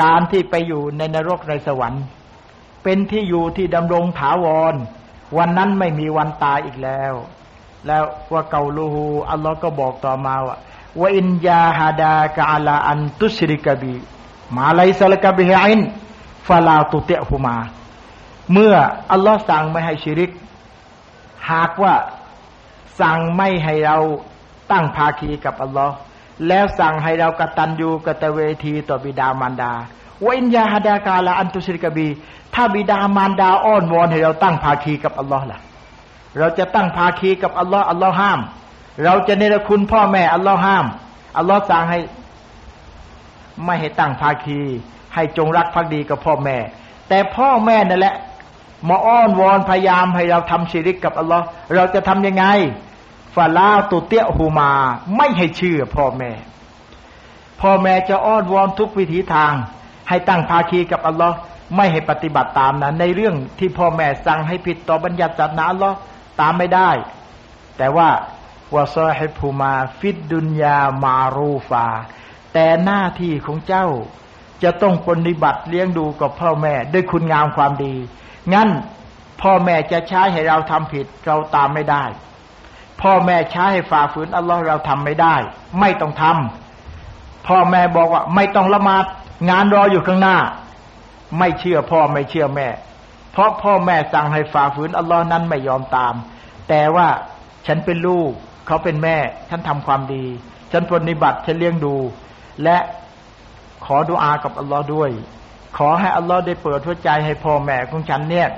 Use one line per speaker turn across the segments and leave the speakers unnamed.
การที่ไปอยู่ในนรกในสวรรค์ เป็นที่อยู่ที่ดำรงถาวร วันนั้นไม่มีวันตายอีกแล้ว แล้วว่าเกาลูฮูอัลลอฮ์ก็บอกต่อมาว่าว่าอินยาฮาดากาลาอันตุสริกบีมาไลซาลกบิฮินฟาลาตุเตะฮูมา เมื่ออัลลอฮ์สั่งไม่ให้ชิริก หากว่าสั่งไม่ให้เราตั้งภาคีกับอัลลอฮ์ แล้วสั่งให้เรากตัญญูกตเวทีต่อบิดามารดาว่าอินยาฮดากาลาอันตุสริกบีถ้าบิดามารดาอ้อนวอนให้เราตั้งภาคีกับอัลลอฮ์ล่ะ เราจะตั้งภาคีกับอัลลอฮ์อัลลอฮ์ห้าม เราจะเนรคุณพ่อแม่อัลลอฮ์ห้ามอัลลอฮ์สั่งให้ไม่ให้ตั้งภาคี ให้จงรักภักดีกับพ่อแม่ แต่พ่อแม่นั่นแหละมาอ้อนวอนพยายามให้เราทำชีริกกับอัลลอฮ์เราจะทํำยังไง ฟาลาตุเตียหูมา ไม่ให้เชื่อพ่อแม่ พ่อแม่จะอ้อนวอนทุกวิถีทาง ให้ตั้งภาคีกับอัลลอฮ์ไม่ให้ปฏิบัติตามนะในเรื่องที่พ่อแม่สั่งให้ผิดต่อบัญญัติศาสนาอัลลอฮ์ตามไม่ได้ แต่ว่าวาซอฮิภูมาฟิดดุนยามารูฟา แต่หน้าที่ของเจ้าจะต้องปฏิบัติเลี้ยงดูกับพ่อแม่ด้วยคุณงามความดี งั้นพ่อแม่จะใช้ให้เราทำผิดเราตามไม่ได้ พ่อแม่ใช้ให้ฝ่าฝืนอัลลอฮ์เราทำไม่ได้ ไม่ต้องทำพ่อแม่บอกว่า ไม่ต้องละหมาดงานรออยู่ข้างหน้า ไม่เชื่อพ่อไม่เชื่อแม่ เพราะพ่อแม่สั่งให้ฝ่าฝืนอัลลอฮ์นั้นไม่ยอมตาม แต่ว่าฉันเป็นลูก เขาเป็นแม่ ฉันทำความดี ฉันปฏิบัติฉันเลี้ยงดู และขอดุอากับอัลลอฮ์ด้วย ขอให้อัลลอฮ์ได้เปิดหัวใจให้พ่อแม่ของฉันเนี่ย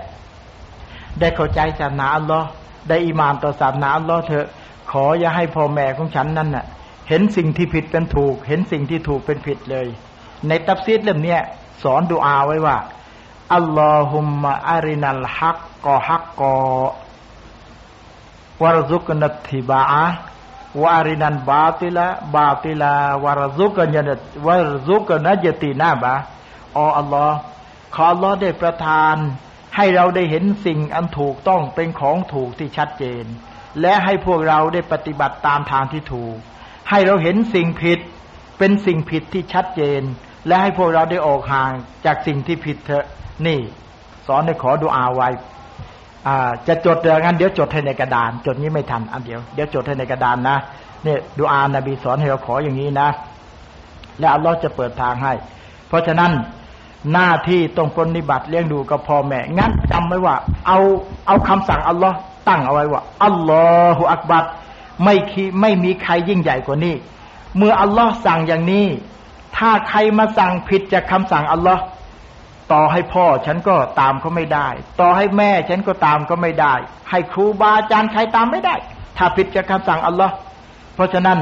ได้เข้าใจศาสนาอัลลอฮ์ ได้อิมานต่อศาสนาอัลลอฮ์เถอะ ขออย่าให้พ่อแม่ของฉันนั่นน่ะ เห็นสิ่งที่ผิดเป็นถูก เห็นสิ่งที่ถูกเป็นผิดเลย ในตัฟซีดเล่มนี้สอนดูอาไว้ว่าاللهم أرنا الحق حقا وارزقنا اتباعهวารินันบาติละบาติลาวารซุกนันวารซุกนัจตินาบะออัลลอฮ์ขออัลลอฮ์ได้ประทาน ให้เราได้เห็นสิ่งอันถูกต้องเป็นของถูกที่ชัดเจน และให้พวกเราได้ปฏิบัติตามทางที่ถูก ให้เราเห็นสิ่งผิด เป็นสิ่งผิดที่ชัดเจน และให้พวกเราได้ออกห่างจากสิ่งที่ผิดเถอะนี่ สอนในขอดูอาไว้จะจดเดี๋ยวงั้นเดี๋ยวจดให้ในกระดาน จดนี้ไม่ทันอันเดียวเดี๋ยวจดให้ในกระดานนะเนี่ยดูอานบีสอนให้เราขออย่างนี้นะ และอัลลอฮ์จะเปิดทางให้ เพราะฉะนั้น หน้าที่ต้องปฏิบัติเลี้ยงดูกับพ่อแม่งั้นจำไว้ว่า เอาเอาคำสั่งอัลลอฮ์ตั้งเอาไว้ว่าอัลลอฮฺอักบัดไม่คีไม่มีใครยิ่งใหญ่กว่านี้ เมื่ออัลลอฮ์สั่งอย่างนี้ ถ้าใครมาสั่งผิดจากคำสั่งอัลลอฮ์ต่อให้พ่อฉันก็ตามเขาไม่ได้ ต่อให้แม่ฉันก็ตามก็ไม่ได้ ให้ครูบาอาจารย์ใครตามไม่ได้ ถ้าผิดจากคำสั่งอัลลอฮ์เพราะฉะนั้น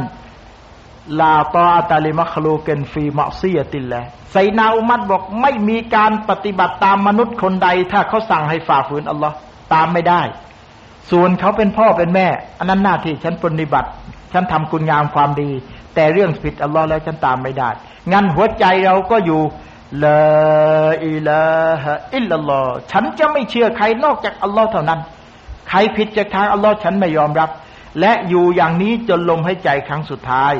ลาตอตาลิมัคลูเกนฟีมะซียติลแลไซนาอุมัดบอกไม่มีการปฏิบัติตามมนุษย์คนใด ถ้าเขาสั่งให้ฝ่าฝืนอัลลอฮ์ตามไม่ได้ ส่วนเขาเป็นพ่อเป็นแม่ อันนั้นหน้าที่ฉันปฏิบัติ ฉันทำคุณงามความดี แต่เรื่องผิดอัลลอฮ์แล้วฉันตามไม่ได้งั้นหัวใจเราก็อยู่لا إله إلا اللهฉันจะไม่เชื่อใครนอกจากอัลลอฮ์เท่านั้น ใครผิดจากทางอัลลอฮ์ฉันไม่ยอมรับ และอยู่อย่างนี้จนลมหายใจครั้งสุดท้าย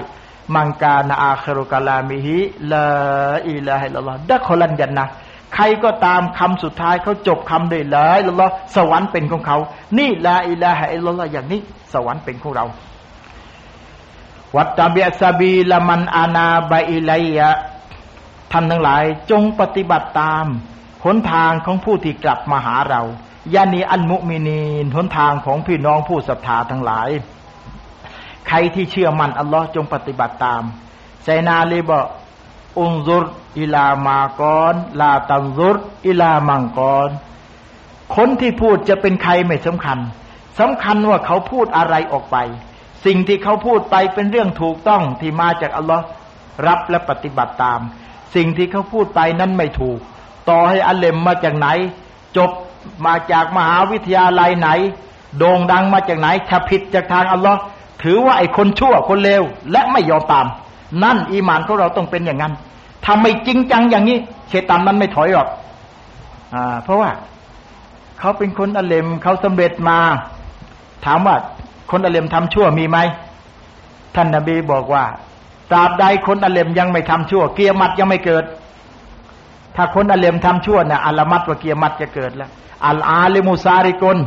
من كان آخر كلامه لا إله إلا الله دخل الجنةใครก็ตามคำสุดท้ายเขาจบคำด้วยلا إله إلا اللهสวรรค์เป็นของเขา นี่لا إله إلا اللهอย่างนี้ สวรรค์เป็นของเรา วัตตาเบียซาบีละมันอานาบาอิไลยะท่านทั้งหลายจงปฏิบัติตามหนทางของผู้ที่กลับมาหาเรายานีอันมุมินีนหนทางของพี่น้องผู้ศรัทธาทั้งหลาย ใครที่เชื่อมั่นอัลลอฮ์จงปฏิบัติตามไซนาลีบอกอุงซุรอิลามากรลาตังซุรอิลามังกรคนที่พูดจะเป็นใครไม่สำคัญสำคัญว่าเขาพูดอะไรออกไป สิ่งที่เขาพูดไปเป็นเรื่องถูกต้องที่มาจากอัลลอฮ์รับและปฏิบัติตาม สิ่งที่เขาพูดไปนั้นไม่ถูก ต่อให้อัลเลมมาจากไหน จบมาจากมหาวิทยาลัยไหน โด่งดังมาจากไหนถ้าผิดจากทางอัลลอฮ์ ถือว่าไอ้คนชั่วคนเลวและไม่ยอมตาม นั่นอีมานของเราต้องเป็นอย่างนั้นทำไม่จริงจังอย่างนี้เชตันมันไม่ถอยหรอกอ่า เพราะว่าเขาเป็นคนอเลมเขาสำเร็จมา ถามว่าคนอเลมทำชั่วมีไหมท่านนาบีบอกว่าตราบใดคนอเลมยังไม่ทำชั่ว เกียรมัดยังไม่เกิด ถ้าคนอเลมทำชั่วเนี่ยอัลมัดวะเกียมัดจะเกิดแล้วอัลอาลิมุซาริกล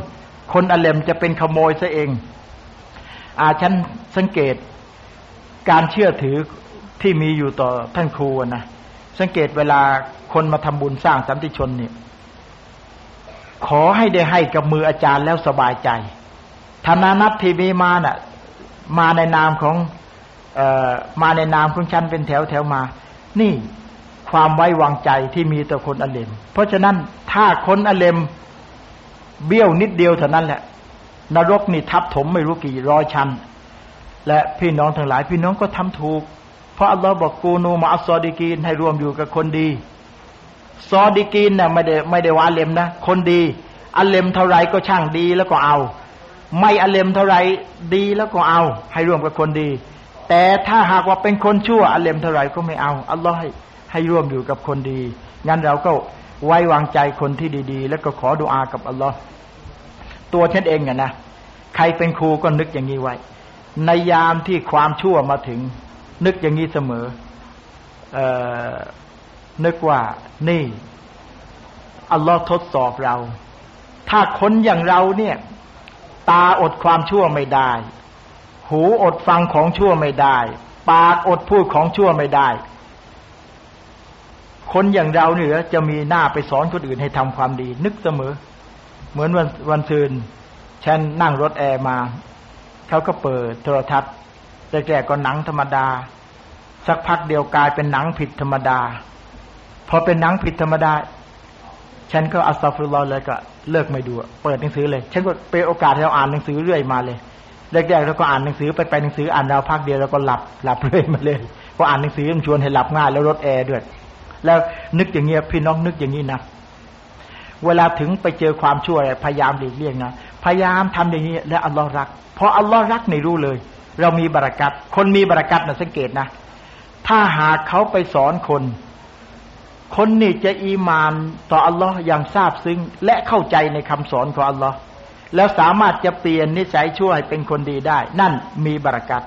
คนอเลมจะเป็นขโมยซะเอง อาฉันสังเกตการเชื่อถือที่มีอยู่ต่อท่านครูนะสังเกตเวลาคนมาทำบุญสร้างสันติชนเนี่ย ขอให้ได้ให้กับมืออาจารย์แล้วสบายใจธนานัตที่มีมาน่ะ มาในนามของเอ่อมาในนามของฉันเป็นแถวแถวมา นี่ความไว้วางใจที่มีต่อคนอเลมเพราะฉะนั้นถ้าคนอเลมเบี้ยวนิดเดียวเท่านั้นแหละ นรกนี่ทับถมไม่รู้กี่ร้อยชั้น และพี่น้องทั้งหลายพี่น้องก็ทำถูก เพราะอัลลอฮ์บอกกูนูมาอัสซอดีกีนให้รวมอยู่กับคนดี ซอดีกีนน่ะไม่ได้ไม่ได้ว่าเลมนะ คนดีอัลเลมเท่าไรก็ช่างดีแล้วก็เอา ไม่อัลเลมเท่าไรดีแล้วก็เอา ให้รวมกับคนดี แต่ถ้าหากว่าเป็นคนชั่วอัลเลมเท่าไรก็ไม่เอาอัลลอฮ์ให้ให้ร่วมอยู่กับคนดี งั้นเราก็ไว้วางใจคนที่ดี ๆ แล้วก็ขอดุอากับอัลลอฮ์ ตัวฉันเองอะนะใครเป็นครูก็นึกอย่างนี้ไว้ ในยามที่ความชั่วมาถึง นึกอย่างนี้เสมอ เออนึกว่านี่อัลลอฮ์ทดสอบเรา ถ้าคนอย่างเราเนี่ย ตาอดความชั่วไม่ได้ หูอดฟังของชั่วไม่ได้ ปากอดพูดของชั่วไม่ได้ คนอย่างเราเนี่ยจะมีหน้าไปสอนคนอื่นให้ทำความดี นึกเสมอ เหมือนวันวันซืนฉันนั่งรถแอร์มา เขาก็เปิดโทรทัศน์แต่แกก็หนังธรรมดา สักพักเดียวกลายเป็นหนังผิดธรรมดา พอเป็นหนังผิดธรรมดา ฉันก็อัสซัฟุลลอเลยก็เลิกไม่ดู เปิดหนังสือเลย ฉันก็เป็นโอกาสให้เราอ่านหนังสือเรื่อยมาเลยแรกๆเราก็อ่านหนังสือไปไปหนังสืออ่านเราพักเดียวเราก็หลับหลับเรื่อยมาเลยพออ่านหนังสือมันชวนให้หลับง่ายแล้วรถแอร์ด้วย แล้วนึกอย่างเงี้ยพี่น้องนึกอย่างนี้นะ เวลาถึงไปเจอความชั่วอะไรพยายามหลีกเลี่ยงนะพยายามทำอย่างนี้ แล้วอัลลอฮ์รักเพราะอัลลอฮ์รักในรู้เลย เรามีบารักัตคนมีบารักัตนะสังเกตนะ ถ้าหากเขาไปสอนคน คนนี่จะอีมานต่ออัลลอฮ์อย่างทราบซึ้งและเข้าใจในคำสอนของอัลลอฮ์แล้วสามารถจะเปลี่ยนนิสัยชั่วให้เป็นคนดีได้ นั่นมีบารักัต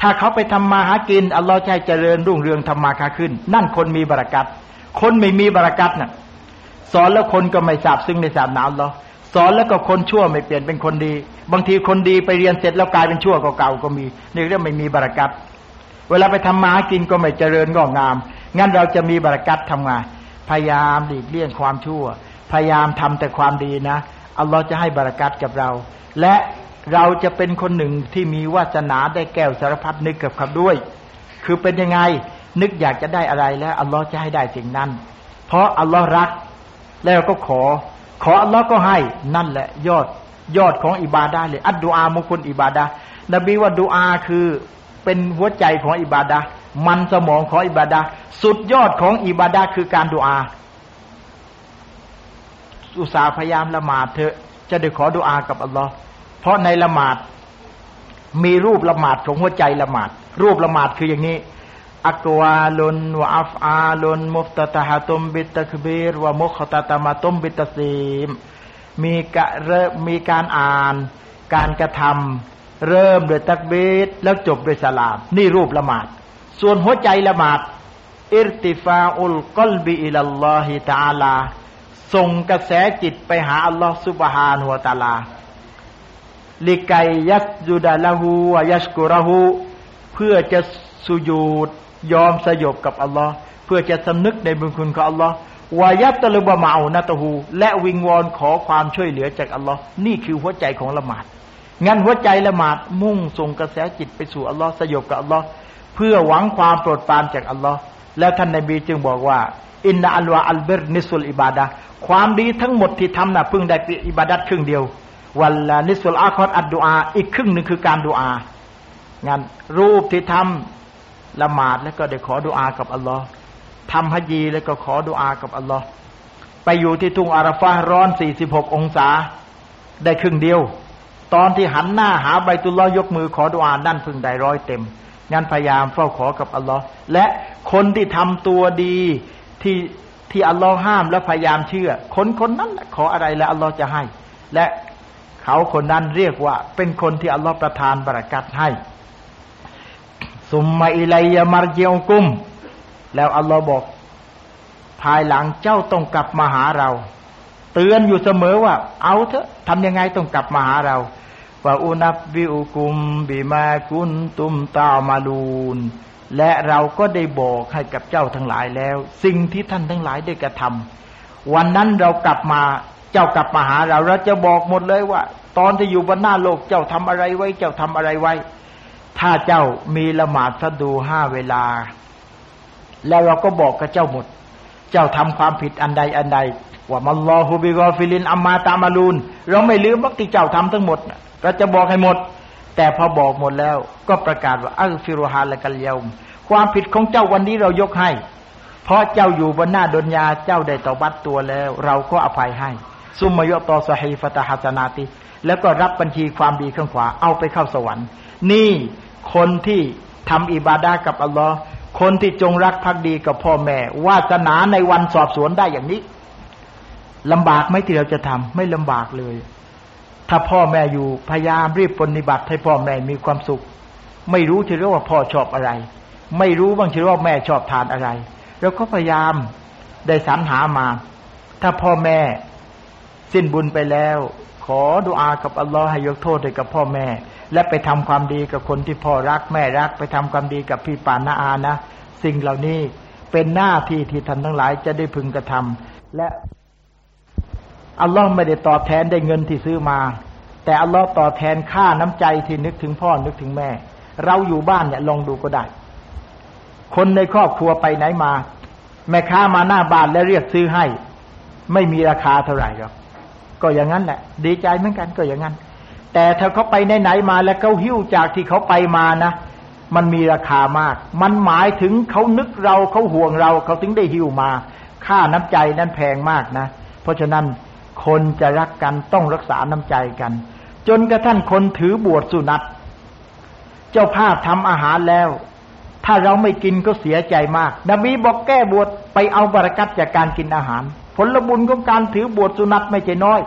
ถ้าเขาไปทำมาหากินอัลลอฮ์ให้เจริญรุ่งเรืองทำมาค้าขึ้น นั่นคนมีบารักัตคนไม่มีบารักัตน่ะ สอนแล้วคนก็ไม่ทราบซึ่งในสามนาอัลลอสอนแล้วก็คนชั่วไม่เปลี่ยนเป็นคนดี บางทีคนดีไปเรียนเสร็จแล้วกลายเป็นชั่วเก่าๆก็มีนี่เรื่องไม่มีบารักัตเวลาไปทำมาหากินก็ไม่เจริญงอกงาม งั้นเราจะมีบารักัตทำงานพยายามหลีกเลี่ยงความชั่ว พยายามทำแต่ความดีนะอัลลอฮ์จะให้บารักัตกับเรา และเราจะเป็นคนหนึ่งที่มีวาสนาได้แก้วสารพัดนึกกับเขาด้วย คือเป็นยังไงนึกอยากจะได้อะไรแล้วอัลลอฮ์จะให้ได้สิ่งนั้น เพราะอัลลอฮ์รัก แล้วก็ขอ ขออัลลอฮ์ก็ให้นั่นแหละ ยอดยอดของอิบาดาเลย อัดดูอามุคนอิบาดานบีว่าดูอาคือเป็นหัวใจของอิบาดามันสมองของอิบาดาสุดยอดของอิบาดาคือการดูอาอุตสาห์พยายามละหมาดเถอะจะได้ขอดูอากับอัลลอฮ์เพราะในละหมาดมีรูปละหมาดของหัวใจละหมาด รูปละหมาดคืออย่างนี้ อักวาลุนวะอัฟอาลุนมุฟตตะฮะตุมบิตะคบีรวะมุขตตะมาตุมบิตซีมมีกะเริ่มมีการอ่าน การกระทำเริ่มด้วยตักบีดแล้วจบด้วยสลาม นี่รูปละหมาด ส่วนหัวใจละหมาดอิรติฟาอุลกลบีอิลลอฮิตาลา ส่งกระแสจิตไปหาอัลลอฮฺสุบฮานุวตาลา ลิกายยัสยูดาละหูวยัสกุระหูเพื่อจะสุญูด ยอมสยบกับอัลลอฮ์เพื่อจะสำนึกในบุญคุณของอัลลอฮ์วายัตตะลุบะมาอุนัตะหูและวิงวอนขอความช่วยเหลือจากอัลลอฮ์นี่คือหัวใจของละหมาดงั้นหัวใจละหมาดมุ่งส่งกระแสจิตไปสู่อัลลอฮ์สยบกับอัลลอฮ์เพื่อหวังความโปรดปรานจากอัลลอฮ์แล้วท่านนบีจึงบอกว่า อินนาอัลวาอัลเบรนิสุลอิบาดะความดีทั้งหมดที่ทำน่ะเพิ่งได้อิบาดัดครึ่งเดียว วันละนิสุลอาคอดอัดดูอา อีกครึ่งหนึ่งคือการดูอางานรูปที่ทำ ละหมาดแล้วก็ได้ขอดูอากับอัลลอฮ์ทำฮัจีแล้วก็ขอดูอากับอัลลอฮ์ไปอยู่ที่ทุ่งอาราฟาร้อนสี่สิบหกองศา ได้ครึ่งเดียว ตอนที่หันหน้าหาใบตุลลอยกมือขอดูอานั่นพึ่งได้ร้อยเต็มงานพยายามเฝ้าขอกับอัลลอฮ์และคนที่ทำตัวดีที่ที่อัลลอฮ์ห้ามแล้วพยายามเชื่อ คนคนนั้นแหละขออะไรแล้วอัลลอฮ์จะให้ และเขาคนนั้นเรียกว่าเป็นคนที่อัลลอฮฺประทานบรากัดให้ สุมมาอิลัยมารเจียวกุม แล้วอัลลอฮ์บอก ภายหลังเจ้าต้องกลับมาหาเรา เตือนอยู่เสมอว่า เอาเถอะทำยังไงต้องกลับมาหาเราว่าอุนับบิอุกุมบิมากุนตุมตามาลูนและเราก็ได้บอกให้กับเจ้าทั้งหลายแล้ว สิ่งที่ท่านทั้งหลายได้กระทำวันนั้นเรากลับมาเจ้ากลับมาหาเราเราจะบอกหมดเลยว่า ตอนที่อยู่บนหน้าโลกเจ้าทำอะไรไว้ เจ้าทำอะไรไว้ ถ้าเจ้ามีละหมาดสะดูห้าเวลา แล้วเราก็บอกกับเจ้าหมด เจ้าทำความผิดอันใดอันใดوما الله بغافل عما تعملونเราไม่ลืมว่าที่เจ้าทำทั้งหมดเราจะบอกให้หมด แต่พอบอกหมดแล้วก็ประกาศว่าأغفرها لك اليومความผิดของเจ้าวันนี้เรายกให้ เพราะเจ้าอยู่บนหน้าดุนยาเจ้าได้ตอบัดตัวแล้ว เราก็อภัยให้ ثم يعطى صحيفة حسناته แล้วก็รับบัญชีความดีข้างขวาเอาไปเข้าสวรรค์ นี่ คนที่ทำอิบาดากับอัลลอฮ์คนที่จงรักภักดีกับพ่อแม่วาสนาในวันสอบสวนได้อย่างนี้ลำบากไหมที่เราจะทำไม่ลำบากเลย ถ้าพ่อแม่อยู่พยายามรีบปฏิบัติให้พ่อแม่มีความสุข ไม่รู้จะเรียกว่าพ่อชอบอะไร ไม่รู้บางทีว่าแม่ชอบทานอะไรเราก็พยายามได้สรรหามา ถ้าพ่อแม่สิ้นบุญไปแล้ว ขอดุอากับอัลลอฮ์ให้ยกโทษให้กับพ่อแม่ และไปทำความดีกับคนที่พ่อรักแม่รัก ไปทำความดีกับพี่ปานาอานะ สิ่งเหล่านี้เป็นหน้าที่ที่ท่านทั้งหลายจะได้พึงกระทำและอัลลอฮ์ไม่ได้ตอบแทนได้เงินที่ซื้อมา แต่อัลลอฮ์ตอบแทนค่าน้ำใจที่นึกถึงพ่อนึกถึงแม่ เราอยู่บ้านเนี่ยลองดูก็ได้ คนในครอบครัวไปไหนมา แม่ค้ามาหน้าบ้านแล้วเรียกซื้อให้ ไม่มีราคาเท่าไหร่หรอกก็อย่างนั้นแหละ ดีใจเหมือนกันก็อย่างนั้น แต่ถ้าเขาไปไหนๆมาแล้วเขาหิ้วจากที่เขาไปมานะมันมีราคามาก มันหมายถึงเขานึกเราเขาห่วงเราเขาถึงได้หิ้วมา ค่าน้ำใจนั้นแพงมากนะ เพราะฉะนั้นคนจะรักกันต้องรักษาน้ำใจกัน จนกระทั่งคนถือบวชสุนัตเจ้าภาพทำอาหารแล้ว ถ้าเราไม่กินก็เสียใจมาก นบีบอกแก้บวชไปเอาบารักัตจากการกินอาหาร ผลบุญของการถือบวชสุนัตไม่ใช่น้อย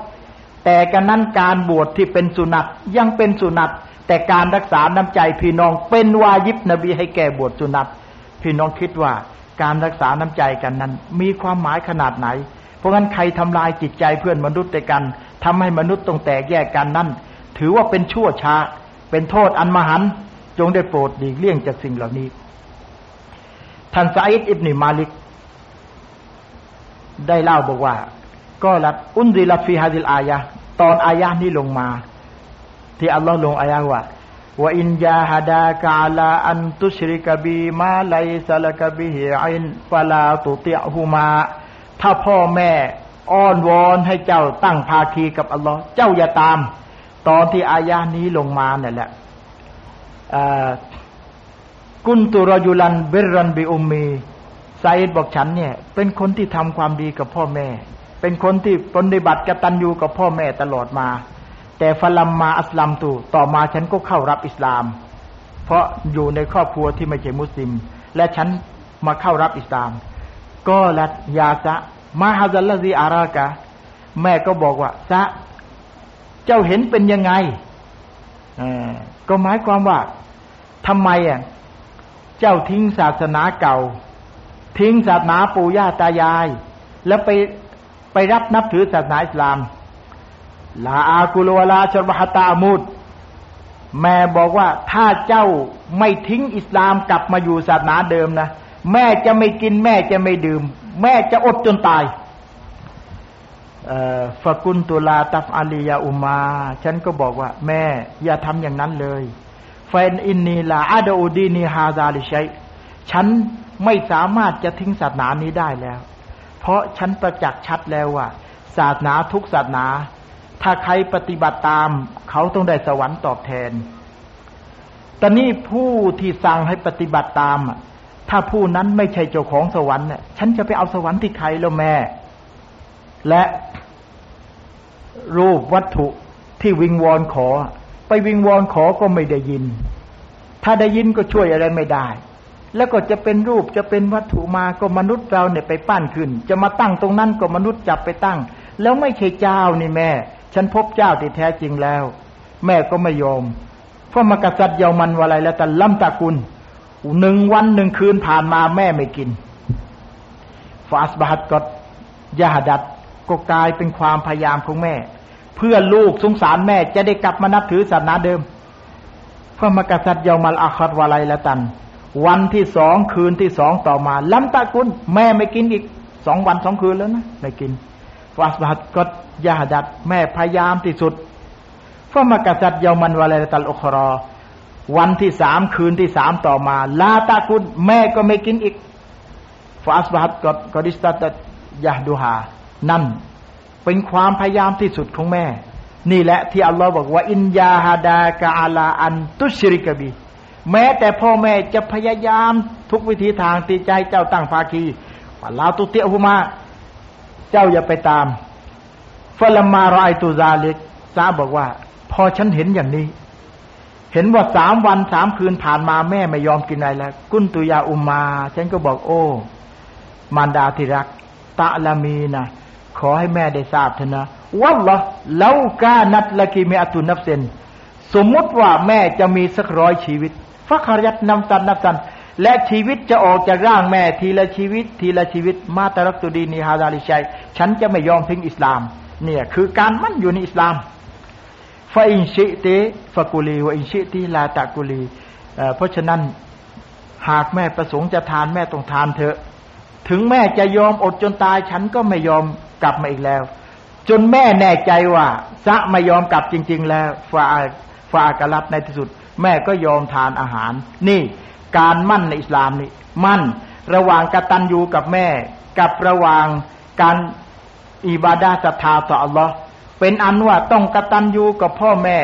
แต่กันนั้นการบวชที่เป็นสุนัตยังเป็นสุนัตแต่การรักษาน้ำใจพี่น้องเป็นวายิบนบีให้แก่บวชสุนัตพี่น้องคิดว่าการรักษาน้ำใจกันนั้น มีความหมายขนาดไหน เพราะงั้นใครทำลายจิตใจเพื่อนมนุษย์ด้วยกันทำให้มนุษย์ต้องแตกแยกกันนั้น ถือว่าเป็นชั่วช้า เป็นโทษอันมหันจงได้โปรดดีเลี่ยงจากสิ่งเหล่านี้ ท่านซาอิดอิบนิมาลิก ได้เล่าบอกว่า قال أنزلت في هذه الآيةตอนอายะนี้ลงมา ที่อัลลอฮ์ลงอายะว่า وإن جاهداك على أن تشرك بي ما ليس لك به علم فلا تطعهماถ้าพ่อแม่อ้อนวอนให้เจ้าตั้งภาคีกับอัลลอฮ์เจ้าอย่าตาม ตอนที่อายะนี้ลงมาเนี่ยแหละกุนตุรยุลันเบรันบิอุมมีไซด์บอกฉันเนี่ย เป็นคนที่ทำความดีกับพ่อแม่ เป็นคนที่ปฏิบัติกตัญญูกับพ่อแม่ตลอดมา แต่ฟลัมมาอัสลัมตูต่อมาฉันก็เข้ารับอิสลาม เพราะอยู่ในครอบครัวที่ไม่ใช่มุสลิม และฉันมาเข้ารับอิสลาม ก็ละยาจะมาฮาซัลลซีอารากะ แม่ก็บอกว่าซะเจ้าเห็นเป็นยังไงก็หมายความว่าทำไมอะเจ้าทิ้งศาสนาเก่า ทิ้งศาสนาปู่ย่าตายาย แล้วไป ไปรับนับถือศาสนาอิสลาม ลาอากุลวลาชรบฮตามุดแม่บอกว่าถ้าเจ้าไม่ทิ้งอิสลามกลับมาอยู่ศาสนาเดิมนะแม่จะไม่กินแม่จะไม่ดื่ม แม่จะอดจนตายฟะกุนตุลาตัฟอาลียาอุมา ฉันก็บอกว่า แม่อย่าทำอย่างนั้นเลยแฟนอินนีลาอาดอูดีนีฮาซาลิชัยฉันไม่สามารถจะทิ้งศาสนานี้ได้แล้ว เพราะฉันประจักษ์ชัดแล้วว่าศาสนาทุกศาสนา ถ้าใครปฏิบัติตาม เขาต้องได้สวรรค์ตอบแทน ตอนนี้ผู้ที่สั่งให้ปฏิบัติตาม ถ้าผู้นั้นไม่ใช่เจ้าของสวรรค์เนี่ยฉันจะไปเอาสวรรค์ที่ใครแล้วแม่ และรูปวัตถุที่วิงวอนขอ ไปวิงวอนขอก็ไม่ได้ยิน ถ้าได้ยินก็ช่วยอะไรไม่ได้ แล้วก็จะเป็นรูปจะเป็นวัตถุมาก็มนุษย์เราเนี่ยไปปั้นขึ้น จะมาตั้งตรงนั้นก็มนุษย์จับไปตั้ง แล้วไม่ใช่เจ้านี่แม่ ฉันพบเจ้าที่แท้จริงแล้ว แม่ก็ไม่ยอมเพราะมากษัตริย์เยามันวะไรแล้วแต่ล่ำตะกุลหนึ่งวันหนึ่งคืนผ่านมาแม่ไม่กินฟาสบาฮัดก็ยาดัดก็กลายเป็นความพยายามของแม่ เพื่อลูกสงสารแม่จะได้กลับมานับถือศาสนาเดิมพระมกษัตริย์ยอมัลอาคัดวาไลละตัน วันที่สองคืนที่สองต่อมาล้ำตะกุลแม่ไม่กินอีกสองวันสองคืนแล้วนะไม่กินฟาสบัดก็ยาดัดแม่พยายามที่สุดพระมกษัตริย์ยอมันวาไลตันอุครอ วันที่สามคืนที่สามต่อมา ลาตากุลแม่ก็ไม่กินอีกฟาสบัดก็กอดิสตัดยาดูฮานั่นเป็นความพยายามที่สุดของแม่ นี่แหละที่อัลลอฮ์บอกว่า อินยาฮาดากาลาอันตุชริกบี แม้แต่พ่อแม่จะพยายามทุกวิธีทางตีใจเจ้าตั้งภาคีว่าลาตุเตียหุมา เจ้าอย่าไปตามฟลมารายตุซาเล็กซาบอกว่า พอฉันเห็นอย่างนี้ เห็นว่าสามวันสามคืนผ่านมาแม่ไม่ยอมกินอะไรแล้ว กุนตุยาอุมา ฉันก็บอกโอ้ มารดาที่รัก تعلمينขอให้แม่ได้ทราบเถอะนะوالله لو كانت لك مائة نفسสมมุติว่าแม่จะมีสักร้อยชีวิต فخرجت نفسا نفسا และชีวิตจะออกจากร่างแม่ทีละชีวิต ทีละชีวิต ما تركت ديني هذا لشيء ฉันจะไม่ยอมทิ้งอิสลาม เนี่ยคือการมั่นอยู่ในอิสลามفإن شئت فكلي وإن شئت لا تأكليเพราะฉะนั้นหากแม่ประสงค์จะทานแม่ต้องทานเถอะ ถึงแม่จะยอมอดจนตาย ฉันก็ไม่ยอมกลับมาอีกแล้ว จนแม่แน่ใจว่า ซะไม่ยอมกลับจริง ๆ แล้วฟาฟากรับในที่สุด แม่ก็ยอมทานอาหาร นี่การมั่นในอิสลามนี่มั่น ระหว่างกตัญญูกับแม่ กับระหว่างการอิบาดาศรัทธาต่ออัลลอฮ์เป็นอันว่าต้องกตัญญูกับพ่อแม่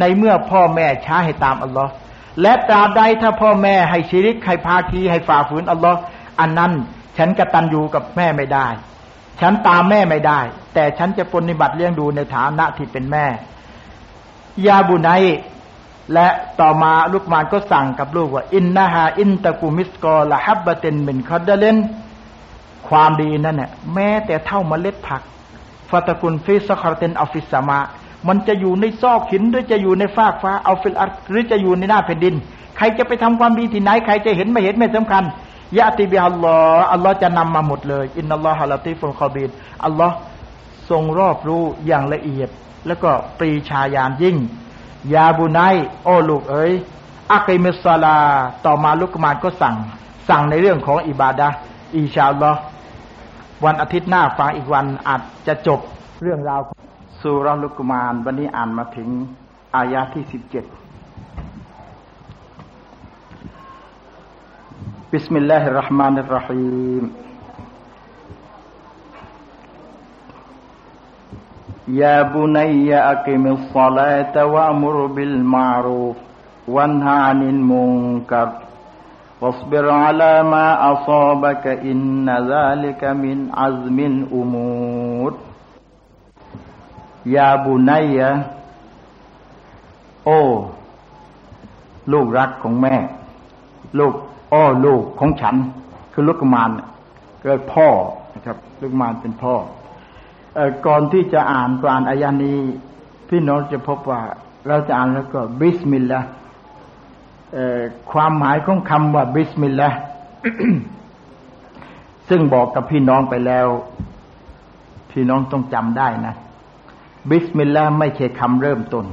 ในเมื่อพ่อแม่ช้าให้ตามอัลลอฮ์และตราบใดถ้าพ่อแม่ให้ชีริกให้พาคีให้ฝ่าฝืนอัลลอฮ์อันนั้นฉันกตัญญูกับแม่ไม่ได้ ฉันตามแม่ไม่ได้ แต่ฉันจะปฏิบัติเลี้ยงดูในฐานะที่เป็นแม่ ยาบุไน และต่อมาลูกมานก็สั่งกับลูกว่า อินนาฮาอินตะกุมิสกอละฮับบะเตนเมนคอดเดเลนความดีนั่นเนี่ยแม้แต่เท่าเมล็ดผักفتكن في صخرة أو في السماوات มันจะอยู่ในซอกหินหรือจะอยู่ในฟากฟ้าأو في الأرضหรือจะอยู่ในหน้าแผ่นดิน ใครจะไปทำความดีที่ไหน ใครจะเห็นไม่เห็นไม่สำคัญيأت بها اللهอัลลอฮ์จะนำมาหมดเลยإن الله لطيف خبيرอัลลอฮ์ทรงรอบรู้อย่างละเอียด แล้วก็ปรีชาญาณยิ่ง ยาบุไนโอ้ลูกเอ๋ยอักิมิสลา ต่อมาลุกมานก็สั่ง สั่งในเรื่องของอิบาดะอิชาอัลลอฮ์วันอาทิตย์หน้าฟังอีกวันอาจจะจบเรื่องราวสุรลุกมานวันนี้อ่านมาถึงอายาที่สิบเจ็ด بسم الله الرحمن الرحيم يا بني أقم الصلاة وأمر بالمعروف وانهى عن المنكر واصبر على ما أصابك إن ذلك من عزم الأمور يا بني โอ้ลูกรักของแม่ลูกอ้อลูกของฉันคือลูกมารเกิดพ่อนะครับลูกมารเป็นพ่ออ ก่อนที่จะอ่านกานอายานี้ พี่น้องจะพบว่า เราจะอ่านแล้วก็บิสมิลลาห์ความหมายของคำว่าบิสมิลลาห์ซึ่งบอกกับพี่น้องไปแล้ว พี่น้องต้องจำได้นะบิสมิลลาห์ไม่ใช่คำเริ่มต้น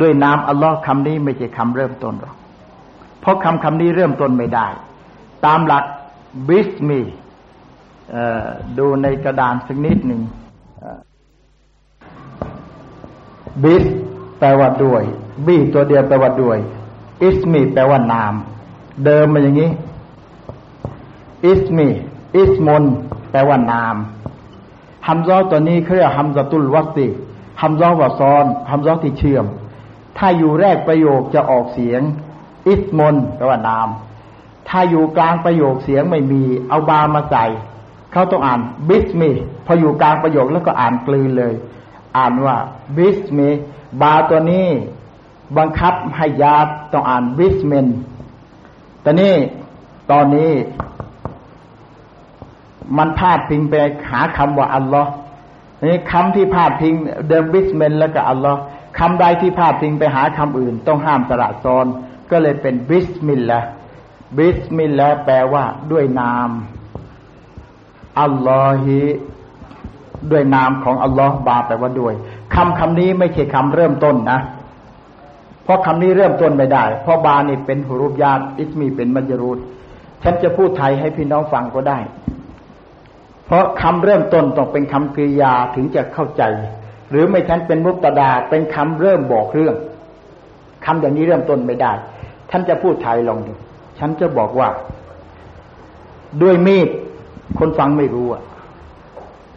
ด้วยนามอัลลอฮ์คำนี้ไม่ใช่คำเริ่มต้นหรอกเพราะคำคำนี้เริ่มต้นไม่ได้ ตามหลัก بسم ดูในกระดานสักนิดหนึ่งบิสแปลว่าด้วย บีตัวเดียวแปลว่าด้วย อิสมีแปลว่านาม เดิมมันอย่างนี้ อิสมี อิสมนแปลว่านามฮัมซอตัวนี้เขาเรียกฮัมซตุลวัติฮัมซอว่าซ้อนฮัมซอที่เชื่อม ถ้าอยู่แรกประโยคจะออกเสียง อิสมนแปลว่านาม ถ้าอยู่กลางประโยคเสียงไม่มี เอาบามาใส่ เขาต้องอ่านبسم พออยู่กลางประโยคแล้วก็อ่านกลืนเลย อ่านว่า بسم باء ตัวนี้ บังคับให้ยาต้องอ่าน بسمٍ แต่นี่ตอนนี้ มันพาดพิงไปหาคำว่าอัลลอฮ์นี่คำที่พาดพิงเดิม بسمٍ แล้วก็อัลลอฮ์คำใดที่พาดพิงไปหาคำอื่น ต้องห้ามสระซ้อนก็เลยเป็นบิสมิลลาห์บิสมิลลาห์แปลว่าด้วยนาม อัลลอฮิด้วยนามของอัลลอฮ์ باء แปลว่าด้วยคำคำนี้ไม่ใช่คำเริ่มต้นนะ เพราะคำนี้เริ่มต้นไม่ได้ เพราะ باء นี่เป็น حرف جر اسم เป็น مجرور ฉันจะพูดไทยให้พี่น้องฟังก็ได้ เพราะคำเริ่มต้นต้องเป็นคำกริยาถึงจะเข้าใจ หรือไม่ฉันเป็น مبتدأ เป็นคำเริ่มบอกเรื่องคำอย่างนี้เริ่มต้นไม่ได้ท่านจะพูดไทยลองดูฉันจะบอกว่า ด้วยมีด คนฟังไม่รู้อะ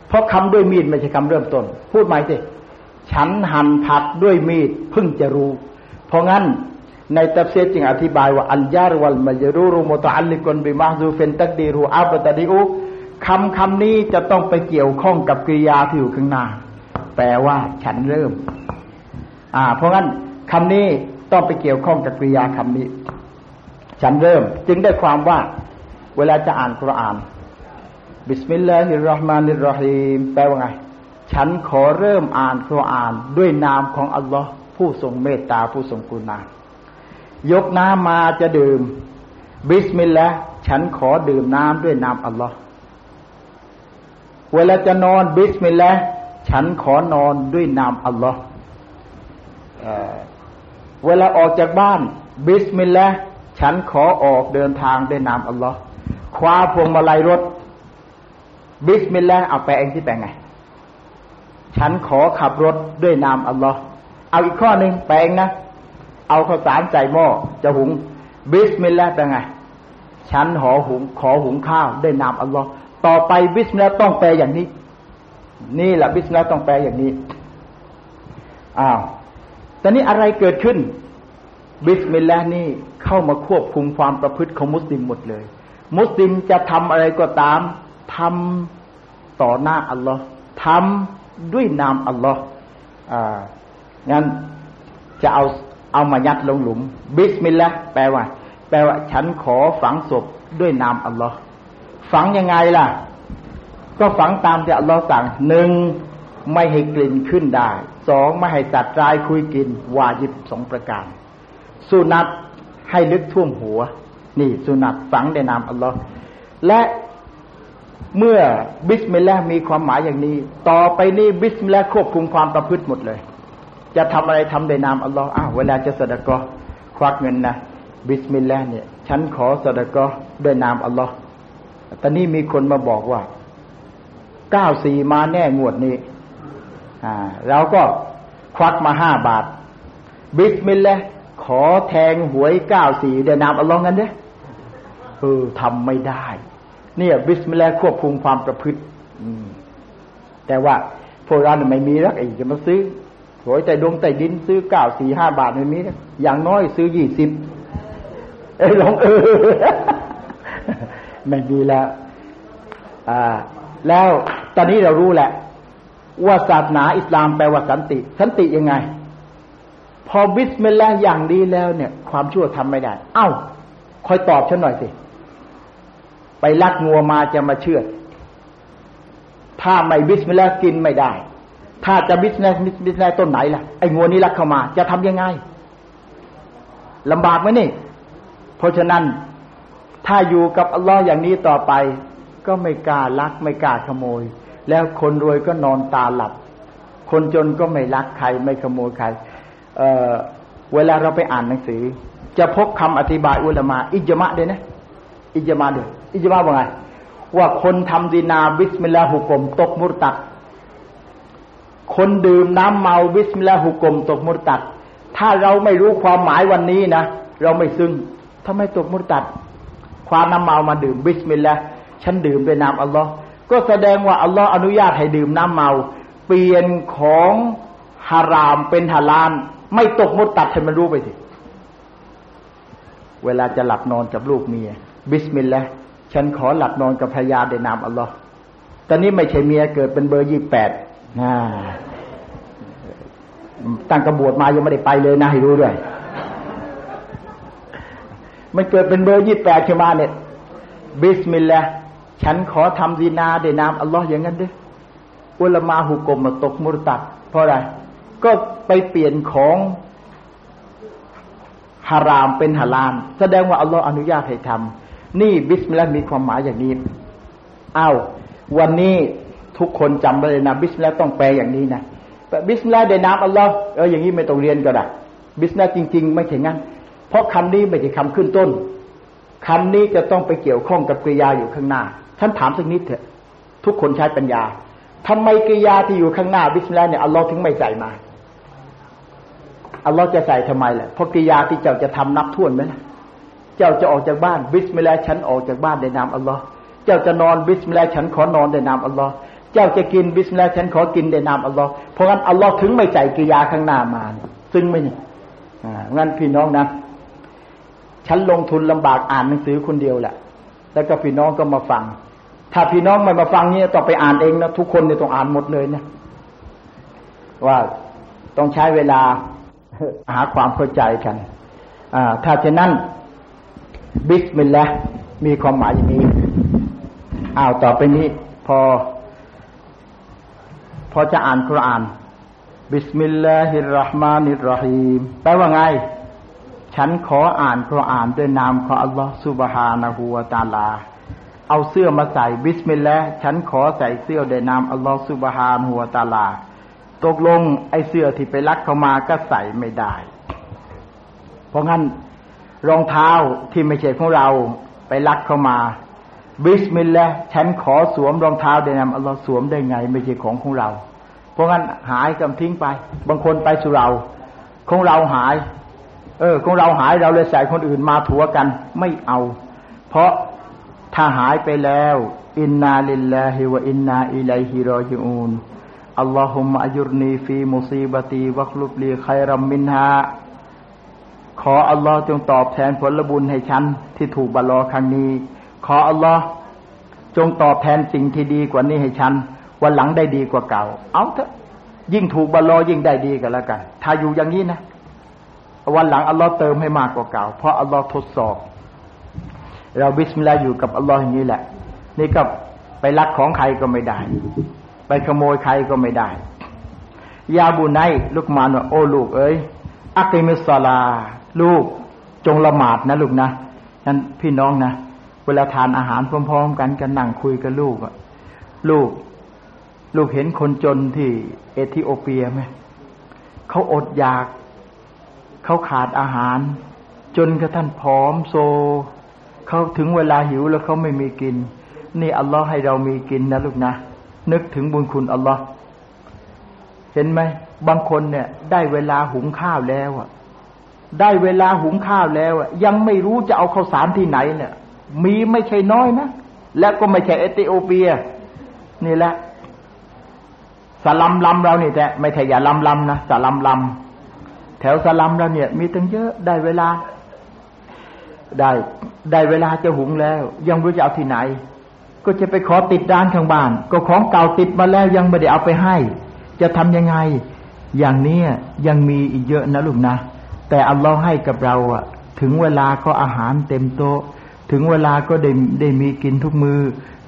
เพราะคำด้วยมีดไม่ใช่คำเริ่มต้น พูดใหม่สิฉันหั่นผักด้วยมีดเพิ่งจะรู้ เพราะงั้นในตัฟซีรจึงอธิบายว่าالجار والمجرور متعلق بمحذوف تقديره أبتدئ คำคำนี้จะต้องไปเกี่ยวข้องกับกริยาที่อยู่ข้างหน้า แปลว่าฉันเริ่ม อ่า เพราะงั้นคำนี้ต้องไปเกี่ยวข้องกับกริยาคำนี้ ฉันเริ่ม จึงได้ความว่า เวลาจะอ่านคุราน بسم الله الرحمن الرحيم แปลว่าไง ฉันขอเริ่มอ่านคุรานด้วยนามของอัลลอฮ์ผู้ทรงเมตตาผู้ทรงกรุณายกน้ำมาจะดื่ม บิสมิลลาห์ฉันขอดื่มน้ำด้วยนามอัลลอฮ์เวลาจะนอนบิสมิลลาห์ฉันขอนอนด้วยนามอัลลอฮ์เวลาออกจากบ้าน บิสมิลลาห์ฉันขอออกเดินทางด้วยนามอัลลอฮ์คว้าพวงมาลัยรถ บิสมิลลาห์เอาแปลเองที่แปลไง ฉันขอขับรถด้วยนามอัลลอฮ์เอาอีกข้อหนึ่งแปลนะ เอาข้าวสารใส่หม้อจะหุง บิสมิลลาห์แปลไง ฉันขอหุงขอหุงข้าวด้วยนามอัลลอฮ์ต่อไปบิสมิลลาห์ต้องแปลอย่างนี้ นี่แหละบิสมิลลาห์ต้องแปลอย่างนี้อ้าวแต่นี้อะไรเกิดขึ้น บิสมิลลาห์นี่เข้ามาควบคุมความประพฤติของมุสลิมหมดเลย มุสลิมจะทำอะไรก็ตาม ทำต่อหน้าอัลลอฮ์ทำด้วยนามอัลลอฮ์งั้นจะเอาเอามายัดลงหลุม บิสมิลลาห์แปลว่า แปลว่า ฉันขอฝังศพด้วยนามอัลลอฮ์ฝังยังไงล่ะ ก็ฝังตามที่อัลลอฮ์สั่งหนึ่งไม่ให้กลิ่นขึ้นได้สองไม่ให้สัตว์ร้ายคุ้ยกิน วาจิบสองประการ สุนัตให้ลึกท่วมหัว นี่สุนัตฝังในนามอัลลอฮ์และ เมื่อบิสมิลลาห์มีความหมายอย่างนี้ ต่อไปนี้บิสมิลลาห์ควบคุมความประพฤติหมดเลย จะทำอะไรทำในนามอัลลอฮ์อ้าวเวลาจะสดกอควักเงินนะบิสมิลลาห์เนี่ย ฉันขอสดกอด้วยนามอัลลอฮ์ตอนนี้มีคนมาบอกว่าเก้าสี่มาแน่งวดนี้เราก็ควักมาห้าบาท บิสมิลลาห์ขอแทงหวยเก้าสี่ด้วยนามอัลลอฮ์กันเด้เออทำไม่ได้ เนี่ยบิสมิลลาห์ควบคุมความประพฤติแต่ว่าพวกเราไม่มีแล้วไอ้จะมาซื้อหวยแต่ดงแต่ดินซื้อเก้าสี่ห้าบาทไม่มีอย่างน้อยซื้อยี่สิบเอ้ลองเออไม่มีแล้ว อ่า แล้วตอนนี้เรารู้แหละ ว่าศาสนาอิสลามแปลว่าสันติ สันติยังไง พอบิสมิลลาห์อย่างดีแล้วเนี่ย ความชั่วทำไม่ได้ เอา้าคอยตอบฉันหน่อยสิ ไปลักงัวมาจะมาเชือดถ้าไม่บิสมิลลาห์กินไม่ได้ ถ้าจะบิสมิลลาห์บิสมิลลาห์ต้นไหนล่ะไอ้งัวนี้ลักเข้ามา จะทำยังไงลำบากไหมนี่ เพราะฉะนั้น ถ้าอยู่กับอัลลอฮ์อย่างนี้ต่อไป ก็ไม่กล้าลักไม่กล้าขโมย แล้วคนรวยก็นอนตาหลับ คนจนก็ไม่ลักใครไม่ขโมยใครเวลาเราไปอ่านหนังสือ จะพบคำอธิบายอุลามะอิจมะเดยนะ อิจมะเดย อิจมะว่าไง ว่าคนทำซินาบิสมิลลาห์หุก่มตกมุรตัดคนดื่มน้ำเมาบิสมิลลาห์หุก่มตกมุรตัดถ้าเราไม่รู้ความหมายวันนี้นะเราไม่ซึ้งทำไมตกมุรตัดคว้าน้ำเมามาดื่มบิสมิลลาห์ฉันดื่มด้วยนามอัลลอฮ์ก็แสดงว่าอัลลอฮ์อนุญาตให้ดื่มน้ำเมา เปลี่ยนของฮารามเป็นฮาลาลไม่ตกมุดตัดให้มันรู้ไปสิเวลาจะหลับนอนกับลูกเมีย บิสมิลลาห์ ฉันขอหลับนอนกับภรรยาในนามอัลลอฮ์ตอนนี้ไม่ใช่เมียเกิดเป็นเบอร์ยี่แปดตั้งกระบวดมายังไม่ได้ไปเลยนะให้รู้ด้วย มันเกิดเป็นเบอร์ยี่แปดขึ้นมาเนี่ยบิสมิลลาห์ฉันขอทำดีนาเดนามอัลลอฮ์อย่างนั้นด้วยอุลามาอ์ฮุก่มว่าตกมุรตัด เพราะอะไร ก็ไปเปลี่ยนของฮารอมเป็นฮาลาลแสดงว่าอัลลอฮ์อนุญาตให้ทำ นี่ بسم اللهมีความหมายอย่างนี้เอาวันนี้ทุกคนจำไว้เลยนะ بسم اللهต้องแปลอย่างนี้นะ بسم اللهในนามอัลลอฮ์เอออย่างนี้ไม่ต้องเรียนก็ได้ بسم اللهจริง ๆ ไม่ใช่งั้น เพราะคำนี้ไม่ใช่คำขึ้นต้นคำนี้จะต้องไปเกี่ยวข้องกับกริยาอยู่ข้างหน้าท่านถามสักนิดเถอะ ทุกคนใช้ปัญญาทำไมกริยาที่อยู่ข้างหน้า بسم اللهเนี่ยอัลลอฮ์ถึงไม่ใส่มาอัลลอฮ์จะใส่ทำไมล่ะเพราะกริยาที่เจ้าจะทำนับถ้วนไหมล่ะ เจ้าจะออกจากบ้าน بسم اللهฉันออกจากบ้านในนามอัลลอฮ์เจ้าจะนอน بسم اللهฉันขอนอนในนามอัลลอฮ์เจ้าจะกิน بسم اللهฉันขอกินในนามอัลลอฮ์เพราะงั้นอัลลอฮ์ถึงไม่ใส่กริยาข้างหน้ามาซึ่งไม่เนี่ยงั้นพี่น้องนะฉันลงทุนลำบากอ่านหนังสือคนเดียวแหละ แล้วก็พี่น้องก็มาฟัง ถ้าพี่น้องไม่มาฟังเนี่ยต้องไปอ่านเองนะทุกคนเนี่ยต้องอ่านหมดเลยนะว่าต้องใช้เวลาหาความเข้าใจกัน อ่า ถ้าเช่นนั้น بسم الله มีความหมายอย่างนี้อ้าวต่อไปนี้ พอ พอจะอ่านคุรานบิสมิลลาฮิรราะห์มานิรราะฮีมแปลว่าไง ฉันขออ่านกุรอานด้วยนามของอัลลอฮฺ سبحانه وتعالى เอาเสื้อมาใส่بسم اللهฉันขอใส่เสื้อด้วยนามอัลลอฮฺ سبحانه وتعالى ตกลงไอเสื้อที่ไปลักเขามาก็ใส่ไม่ได้ เพราะงั้น รองเท้าที่ไม่ใช่ของเราไปลักเขามา بسم اللهฉันขอสวมรองเท้าด้วยนามอัลลอฮ์สวมได้ไง ไม่ใช่ของของเรา เพราะงั้นหายกำทิ้งไป บางคนไปสู่เรา ของเราหาย เออ ของเราหายเราเลยใส่คนอื่นมาถัวกันไม่เอา เพราะถ้าหายไปแล้ว อินนาลิลลาฮิวะอินนาอิลัยฮิรอจิอูนอัลลอฮุมะยุรนีฟีมุซีบตีวัคลุบลีไครัมมินฮา ขออัลลอฮ์จงตอบแทนผลบุญให้ฉันที่ถูกบาลลอครั้งนี้ ขออัลลอฮ์จงตอบแทนสิ่งที่ดีกว่านี้ให้ฉันวันหลังได้ดีกว่าเก่า เอาเถอะยิ่งถูกบาลาอ์ยิ่งได้ดีกันแล้วกัน ถ้าอยู่อย่างนี้นะ วันหลังอัลลอฮ์เติมให้มากกว่าเก่า เพราะอัลลอฮ์ทดสอบ เรา بسم اللهอยู่กับอัลลอฮ์อย่างนี้แหละ นี่ก็ไปลักของใครก็ไม่ได้ ไปขโมยใครก็ไม่ได้ يا بني ลุกมานว่าโอ้ลูกเอ้ยأقم الصلاة ลูกจงละหมาดนะลูกนะนั้นพี่น้องนะเวลาทานอาหารพร้อม ๆ กันกันนั่งคุยกับลูกอะลูก ลูกเห็นคนจนที่เอธิโอเปียไหมเขาอดอยาก เขาขาดอาหาร จนกระทั่งผอมโซ เขาถึงเวลาหิวแล้วเขาไม่มีกิน นี่อัลลอฮ์ให้เรามีกินนะลูกนะนึกถึงบุญคุณอัลลอฮ์เห็นไหมบางคนเนี่ย ได้เวลาหุงข้าวแล้วอะ ได้เวลาหุงข้าวแล้วยังไม่รู้จะเอาข้าวสารที่ไหนเนี่ย มีไม่ใช่น้อยนะ และก็ไม่ใช่เอธิโอเปีย นี่แหละสลัมลำเรานี่แต่ไม่ใช่อย่าลำลำนะสลัมลำแถวสลัมเราเนี่ย มีตั้งเยอะได้เวลา ได้ได้เวลาจะหุงแล้ว ยังรู้จะเอาที่ไหน ก็จะไปขอติดด้านข้างบ้าน ก็ของเก่าติดมาแล้วยังไม่ได้เอาไปให้ จะทำยังไง อย่างนี้ยังมีอีกเยอะนะลูกนะ แต่อัลลอฮ์ให้กับเราอะถึงเวลาก็อาหารเต็มโต๊ะ ถึงเวลาก็ได้ได้มีกินทุกมือ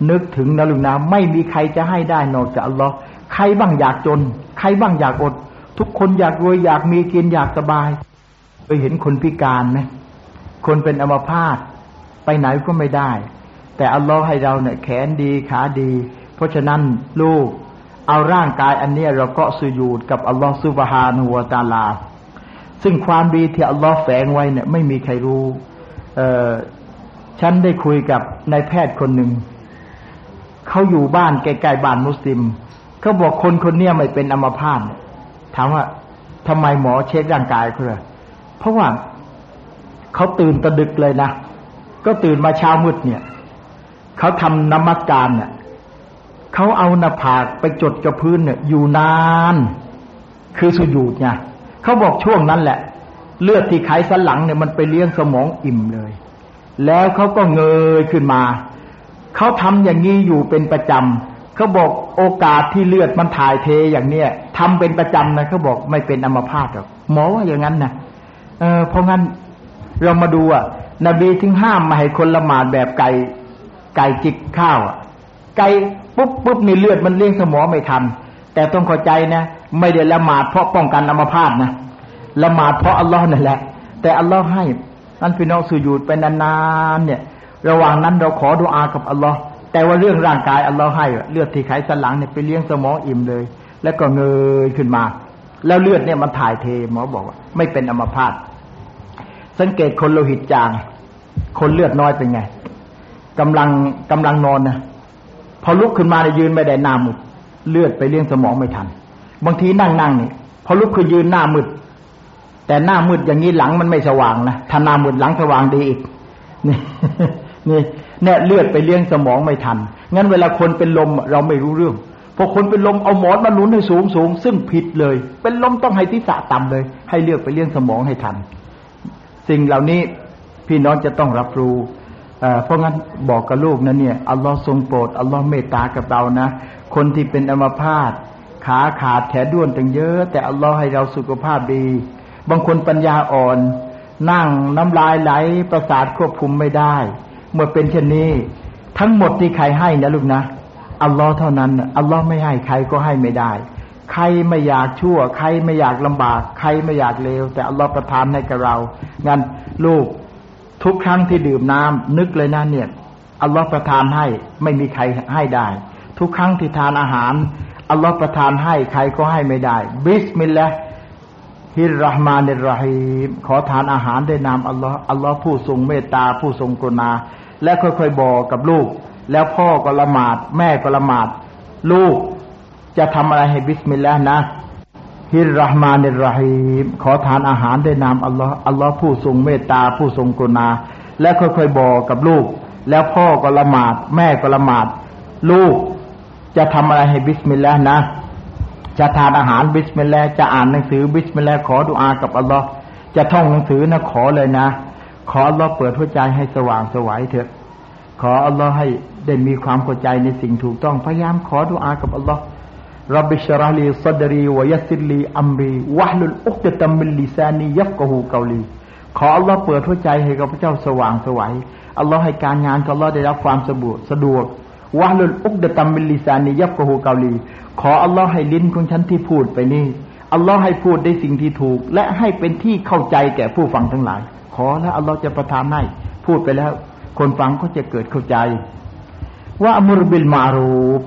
นึกถึงนะลุงนะไม่มีใครจะให้ได้นอกจากอัลลอฮ์ใครบ้างอยากจน ใครบ้างอยากอด ทุกคนอยากรวยอยากมีกินอยากสบายเคยเห็นคนพิการไหมคนเป็นอัมพาตไปไหนก็ไม่ได้ แต่อัลลอฮ์ให้เราเนี่ยแขนดีขาดี เพราะฉะนั้นลูกเอาร่างกายอันนี้เราก็สุญูดกับอัลลอฮ์ซุบฮานุวาตาลา ซึ่งความดีที่อัลลอฮ์แฝงไว้เนี่ยไม่มีใครรู้เออฉันได้คุยกับนายแพทย์คนหนึ่ง เขาอยู่บ้านใกล้ๆบ้านมุสลิมเขาบอกคนคนนี้ไม่เป็นอัมพาตถามว่าทำไมหมอเช็คร่างกายเขาเลยเพราะว่าเขาตื่นตะดึกเลยนะ ก็ตื่นมาเช้ามืดเนี่ย เขาทำนมัสการเนี่ยเขาเอาหน้าผากไปจดกับพื้นเนี่ยอยู่นาน คือสุญูดเนี่ย เขาบอกช่วงนั้นแหละ เลือดที่ไขสันหลังเนี่ยมันไปเลี้ยงสมองอิ่มเลย แล้วเขาก็เงยขึ้นมา เขาทำอย่างนี้อยู่เป็นประจำเขาบอกโอกาสที่เลือดมันถ่ายเทอย่างเนี้ยทำเป็นประจำนะเขาบอกไม่เป็นอัมพาตหรอกหมอว่าอย่างนั้นนะเออเพราะงั้นเรามาดูอะ นบีถึงห้ามมาให้คนละหมาดแบบไก่ไก่จิกข้าวอะไก่ปุ๊บปุ๊บมีเลือดมันเลี้ยงสมองไม่ทันแต่ต้องเข้าใจนะ ไม่ได้ละหมาดเพราะป้องกันอัมพาตนะละหมาดเพราะอัลลอฮ์นั่นแหละ แต่อัลลอฮ์ให้นั่นพี่น้องสุญูดไปนานๆเนี่ย ระหว่างนั้นเราขอดุอากับอัลลอฮ์แต่ว่าเรื่องร่างกายอัลลอฮ์ให้เลือดที่ไขสันหลังเนี่ยไปเลี้ยงสมองอิ่มเลย แล้วก็เงยขึ้นมา แล้วเลือดเนี่ยมันถ่ายเทหมอบอกว่า ไม่เป็นอัมพาตสังเกตคนโลหิตจาง คนเลือดน้อยเป็นไงกำลังกำลังนอนนะพอลุกขึ้นมาเนี่ยยืนไม่ได้หน้ามืดเลือดไปเลี้ยงสมองไม่ทัน บางทีนั่งนั่งนี่พอลุกขึ้นยืนหน้ามืด แต่หน้ามืดอย่างนี้หลังมันไม่สว่างนะถ้าหน้ามืดหลังสว่างดีอีกนี่นี่เนี่ยเลือดไปเลี้ยงสมองไม่ทัน งั้นเวลาคนเป็นลมเราไม่รู้เรื่องพอคนเป็นลมเอาหมอนมาหนุนให้สูงสูงซึ่งผิดเลย เป็นลมต้องให้ทิศะต่ำเลย ให้เลือดไปเลี้ยงสมองให้ทัน สิ่งเหล่านี้พี่น้องจะต้องรับรู้เพราะงั้นบอกกับลูกนะเนี่ยอัลลอฮ์ทรงโปรดอัลลอฮ์เมตตากับเรานะ คนที่เป็นอัมพาต ขาขาดแขนด้วนตั้งเยอะ แต่อัลลอฮ์ให้เราสุขภาพดี บางคนปัญญาอ่อน นั่งน้ำลายไหลประสาทควบคุมไม่ได้ เมื่อเป็นเช่นนี้ ทั้งหมดที่ใครให้นะลูกนะอัลลอฮ์เท่านั้นอัลลอฮ์ไม่ให้ใครก็ให้ไม่ได้ ใครไม่อยากชั่ว ใครไม่อยากลำบาก ใครไม่อยากเลวแต่อัลลอฮ์ประทานให้กับเรางั้นลูกทุกครั้งที่ดื่มน้ำนึกเลยนะเนี่ยอัลลอฮ์ประทานให้ไม่มีใครให้ได้ ทุกครั้งที่ทานอาหาร อัลลอฮ์ประทานให้ใครก็ให้ไม่ได้ บิสมิลลาห์الرحمن الرحيمขอทานอาหารด้วยนามอัลลอฮ์อัลลอฮ์ผู้ทรงเมตตาผู้ทรงกรุณา และค่อยๆบอกกับลูก แล้วพ่อก็ละหมาด แม่ก็ละหมาด ลูกจะทำอะไรให้بسم الله นะ الرحمن الرحيمขอทานอาหารด้วยนามอัลลอฮ์อัลลอฮ์ผู้ทรงเมตตาผู้ทรงกรุณา และค่อยๆบอกกับลูก แล้วพ่อก็ละหมาด แม่ก็ละหมาด ลูก จะทำอะไรให้بسم اللهนะ จะทานอาหาร بسم اللهจะอ่านหนังสือ بسم اللهขอดุอากับอัลลอฮ์จะท่องหนังสือนะขอเลยนะ ขออัลลอฮ์เปิดหัวใจให้สว่างไสวเถอะ ขออัลลอฮ์ให้ได้มีความเข้าใจในสิ่งถูกต้องพยายามขอดุอากับอัลลอฮ์رب اشرح لي صدري ويسر لي أمري واحلل عقدة من لساني يفقهوا قوليขออัลลอฮ์เปิดหัวใจให้กับข้าพเจ้าสว่างไสวอัลลอฮ์ให้การงานของอัลลอฮ์ได้รับความสะดวกสะดวก วะลุลอุกดะตัมมิลลิซานียับกะฮูเกาลี ขออัลลอฮ์ให้ลิ้นของฉันที่พูดไปนี่อัลลอฮ์ให้พูดได้สิ่งที่ถูก และให้เป็นที่เข้าใจแก่ผู้ฟังทั้งหลาย ขอแล้วอัลลอฮ์จะประทานให้พูดไปแล้ว คนฟังก็จะเกิดเข้าใจ ว่าอมุรบิลมารูป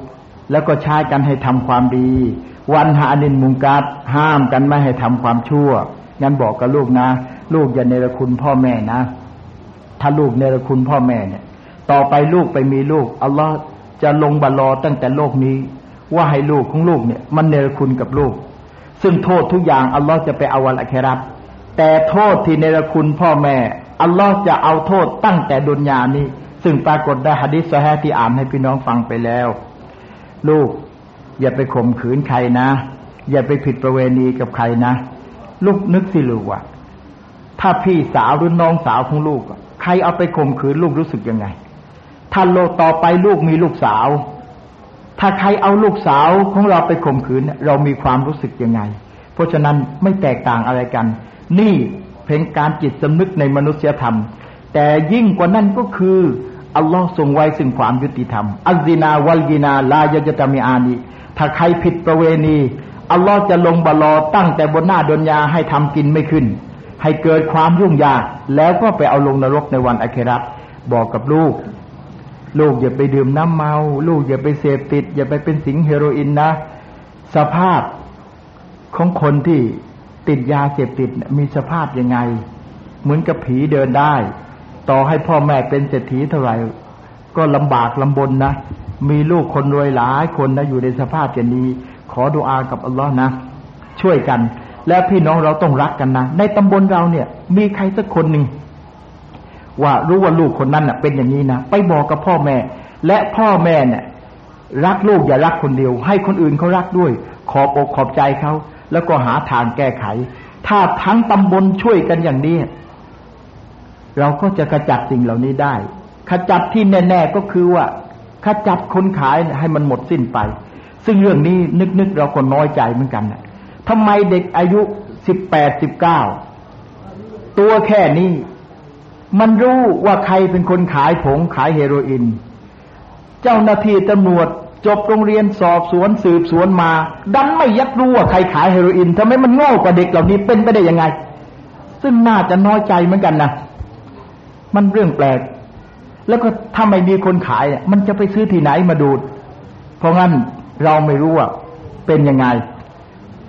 แล้วก็ใช้กันให้ทำความดี วันหานินมุงกัดห้ามกันไม่ให้ทำความชั่ว งั้นบอกกับลูกนะ ลูกอย่าเนรคุณพ่อแม่นะ ถ้าลูกเนรคุณพ่อแม่เนี่ย ต่อไปลูกไปมีลูกอัลลอฮ์ จะลงบัลลอตั้งแต่โลกนี้ ว่าให้ลูกของลูกเนี่ย มันเนรคุณกับลูก ซึ่งโทษทุกอย่างอัลลอฮ์จะไปเอาวันอัคราแต่โทษที่เนรคุณพ่อแม่อัลลอฮ์จะเอาโทษตั้งแต่ดุนยานี้ ซึ่งปรากฏได้ฮะดิษซอฮที่อ่านให้พี่น้องฟังไปแล้ว ลูก อย่าไปข่มขืนใครนะ อย่าไปผิดประเวณีกับใครนะ ลูกนึกสิลูกว่าถ้าพี่สาวหรือน้องสาวของลูก ใครเอาไปข่มขืนลูกรู้สึกยังไง ถ้าโลกต่อไปลูกมีลูกสาว ถ้าใครเอาลูกสาวของเราไปข่มขืน เรามีความรู้สึกยังไง เพราะฉะนั้นไม่แตกต่างอะไรกัน นี่เพ่งการจิตสำนึกในมนุษยธรรม แต่ยิ่งกว่านั้นก็คืออัลลอฮ์ทรงไว้ซึ่งความยุติธรรม อัลจินาวัลกินาลายจตามีอานีถ้าใครผิดประเวณี อัลลอฮ์จะลงบลอตั้งแต่บนหน้าดนยาให้ทำกินไม่ขึ้น ให้เกิดความยุ่งยาก แล้วก็ไปเอาลงนรกในวันอัคราบอกกับลูก ลูกอย่าไปดื่มน้ำเมา ลูกอย่าไปเสพติด อย่าไปเป็นสิงเฮโรอีนนะ สภาพของคนที่ติดยาเสพติดมีสภาพยังไง เหมือนกับผีเดินได้ ต่อให้พ่อแม่เป็นเศรษฐีเท่าไหร่ ก็ลำบากลำบนนะ มีลูกคนรวยหลายคนนะอยู่ในสภาพอย่างนี้ ขอดุอากับอัลลอฮ์นะ ช่วยกัน และพี่น้องเราต้องรักกันนะ ในตำบลเราเนี่ย มีใครสักคนหนึ่ง ว่ารู้ว่าลูกคนนั้นน่ะ เป็นอย่างนี้นะไปบอกกับพ่อแม่ และพ่อแม่เนี่ยรักลูกอย่ารักคนเดียว ให้คนอื่นเขารักด้วย ขอบอกขอบใจเขาแล้วก็หาทางแก้ไข ถ้าทั้งตำบลช่วยกันอย่างนี้ เราก็จะขจัดสิ่งเหล่านี้ได้ขจัดที่แน่ๆก็คือว่าขจัดคนขายให้มันหมดสิ้นไป ซึ่งเรื่องนี้นึกๆเราก็น้อยใจเหมือนกันนะทำไมเด็กอายุสิบแปดสิบเก้าตัวแค่นี้ มันรู้ว่าใครเป็นคนขายผงขายเฮโรอีนเจ้าหน้าที่ตำรวจจบโรงเรียนสอบสวนสืบสวนมา ดันไม่ยักรู้ว่าใครขายเฮโรอีนทำไมมันโง่กว่าเด็กเหล่านี้เป็นไปได้ยังไง ซึ่งน่าจะน้อยใจเหมือนกันนะมันเรื่องแปลก แล้วก็ถ้าไม่มีคนขายมันจะไปซื้อที่ไหนมาดูด เพราะงั้นเราไม่รู้ว่าเป็นยังไง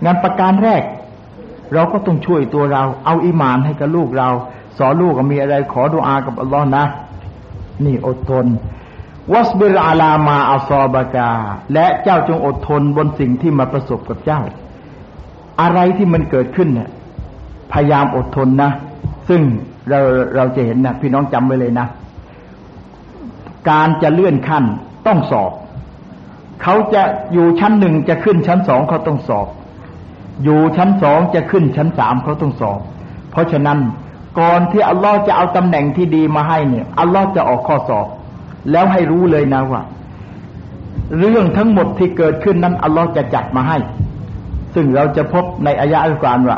งานประการแรก เราก็ต้องช่วยตัวเรา เอาอิมานให้กับลูกเรา สอนลูกก็มีอะไรขอดุอากับอัลลอฮ์นะ นี่อดทนวัสบิรอาลามาอัลซอบากา และเจ้าจงอดทนบนสิ่งที่มาประสบกับเจ้า อะไรที่มันเกิดขึ้นเนี่ยพยายามอดทนนะ ซึ่งเราเราจะเห็นนะพี่น้องจำไว้เลยนะ การจะเลื่อนขั้นต้องสอบ เขาจะอยู่ชั้นหนึ่งจะขึ้นชั้นสองเขาต้องสอบ อยู่ชั้นสองจะขึ้นชั้นสามเขาต้องสอบ เพราะฉะนั้น ก่อนที่อัลลอฮ์จะเอาตำแหน่งที่ดีมาให้เนี่ย อัลลอฮ์จะออกข้อสอบ แล้วให้รู้เลยนะว่า เรื่องทั้งหมดที่เกิดขึ้นนั้นอัลลอฮ์จะจัดมาให้ ซึ่งเราจะพบในอายะอัลกุรอานว่า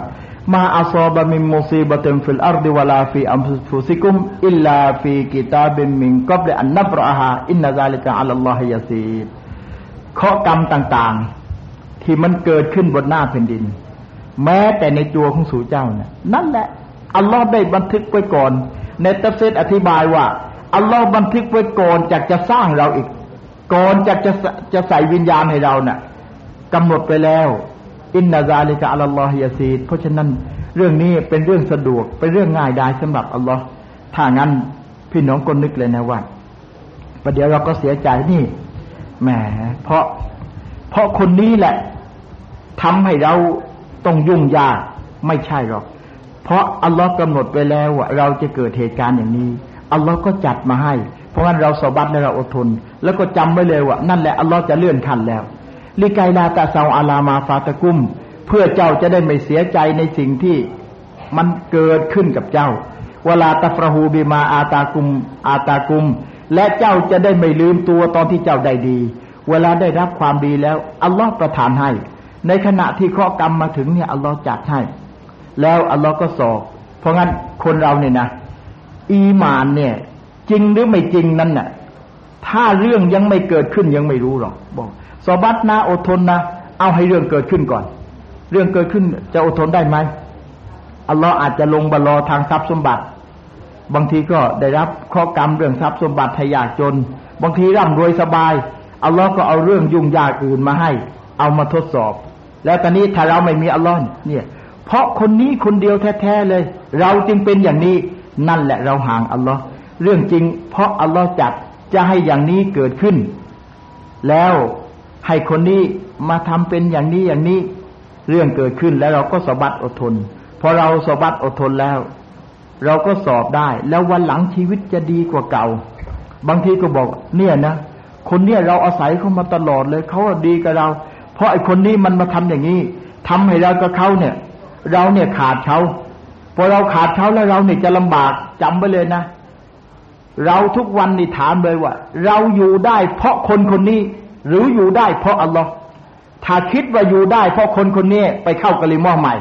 มาอัซอบะมิมมุซีบะตินฟิลอาร์ดิวะลาฟีอัมฟุซิกุมอิลลาฟีกิตาบิมมินกับลอันนับรอฮาอินนาซาลิกะอัลลอฮิยาซีดข้อกรรมต่างๆ ที่มันเกิดขึ้นบนหน้าแผ่นดิน แม้แต่ในตัวของสูเจ้าเนี่ยนั่นแหละ อัลลอฮ์ได้บันทึกไว้ก่อน ในตัฟซีรอธิบายว่า อัลลอฮ์บันทึกไว้ก่อนจากจะสร้างเราอีก ก่อนจากจะจะใส่วิญญาณให้เราเนะ่ะกำหนดไปแล้ว อินนาซาลิกะอัลลอฮิยาซีดเพราะฉะนั้นเรื่องนี้เป็นเรื่องสะดวกเป็นเรื่องง่ายดายสำหรับอัลลอฮ์ถ้างั้นพี่น้องก็นึกเลยนะว่าประเดี๋ยวเราก็เสียใจนี่แหมเพราะเพราะคนนี้แหละทำให้เราต้องยุ่งยากไม่ใช่หรอก เพราะอัลลอฮ์กำหนดไว้แล้วว่าเราจะเกิดเหตุการณ์อย่างนี้อัลลอฮ์ก็จัดมาให้ เพราะงั้นเราสบัดและเราอดทน แล้วก็จำไว้เลยว่านั่นแหละอัลลอฮ์จะเลื่อนขั้นแล้วลิกายลาตาซาอาลามาฟาตะกุม เพื่อเจ้าจะได้ไม่เสียใจในสิ่งที่มันเกิดขึ้นกับเจ้า เวลาตะฟรหูบิมาอาตากุม อาตากุม และเจ้าจะได้ไม่ลืมตัวตอนที่เจ้าได้ดี เวลาได้รับความดีแล้วอัลลอฮ์ประทานให้ ในขณะที่เคราะห์กรรมมาถึงเนี่ยอัลลอฮ์จัดให้ แล้วอัลลอฮ์ก็สอบเพราะงั้นคนเราเนี่ยนะอีมานเนี่ย จริงหรือไม่จริงนั่นน่ะ ถ้าเรื่องยังไม่เกิดขึ้นยังไม่รู้หรอกบอกสอบัตนะอดทนนะเอาให้เรื่องเกิดขึ้นก่อน เรื่องเกิดขึ้นจะอดทนได้ไหมอัลลอฮ์อาจจะลงบรอทางทรัพย์สมบัติ บางทีก็ได้รับข้อกรรมเรื่องทรัพย์สมบัติทยากจน บางทีร่ำรวยสบายอัลลอฮ์ก็เอาเรื่องยุ่งยากอื่นมาให้ เอามาทดสอบ แล้วตอนนี้ถ้าเราไม่มีอัลลอฮ์เนี่ย เพราะคนนี้คนเดียวแท้ๆเลย เราจึงเป็นอย่างนี้นั่นแหละเราห่างอัลลอฮ์เรื่องจริง เพราะอัลลอฮ์จัดจะให้อย่างนี้เกิดขึ้น แล้วให้คนนี้มาทำเป็นอย่างนี้อย่างนี้ เรื่องเกิดขึ้นแล้วเราก็สบัดอดทนพอเราสบัดอดทนแล้ว เราก็สอบได้ แล้ววันหลังชีวิตจะดีกว่าเก่า บางทีก็บอก เนี่ยนะคนเนี่ยเราอาศัยเขามาตลอดเลยเขาดีกับเรา เพราะไอ้คนนี้มันมาทำอย่างนี้ทำให้เรากับเขาเนี่ย เราเนี่ยขาดเขาพอเราขาดเขาแล้วเราเนี่ยจะลำบากจำไว้เลยนะ เราทุกวันนี่ถามเลยว่า เราอยู่ได้เพราะคนคนนี้ หรืออยู่ได้เพราะอัลลอฮ์ถ้าคิดว่าอยู่ได้เพราะคนคนนี้ไปเข้ากะลิมอใหม่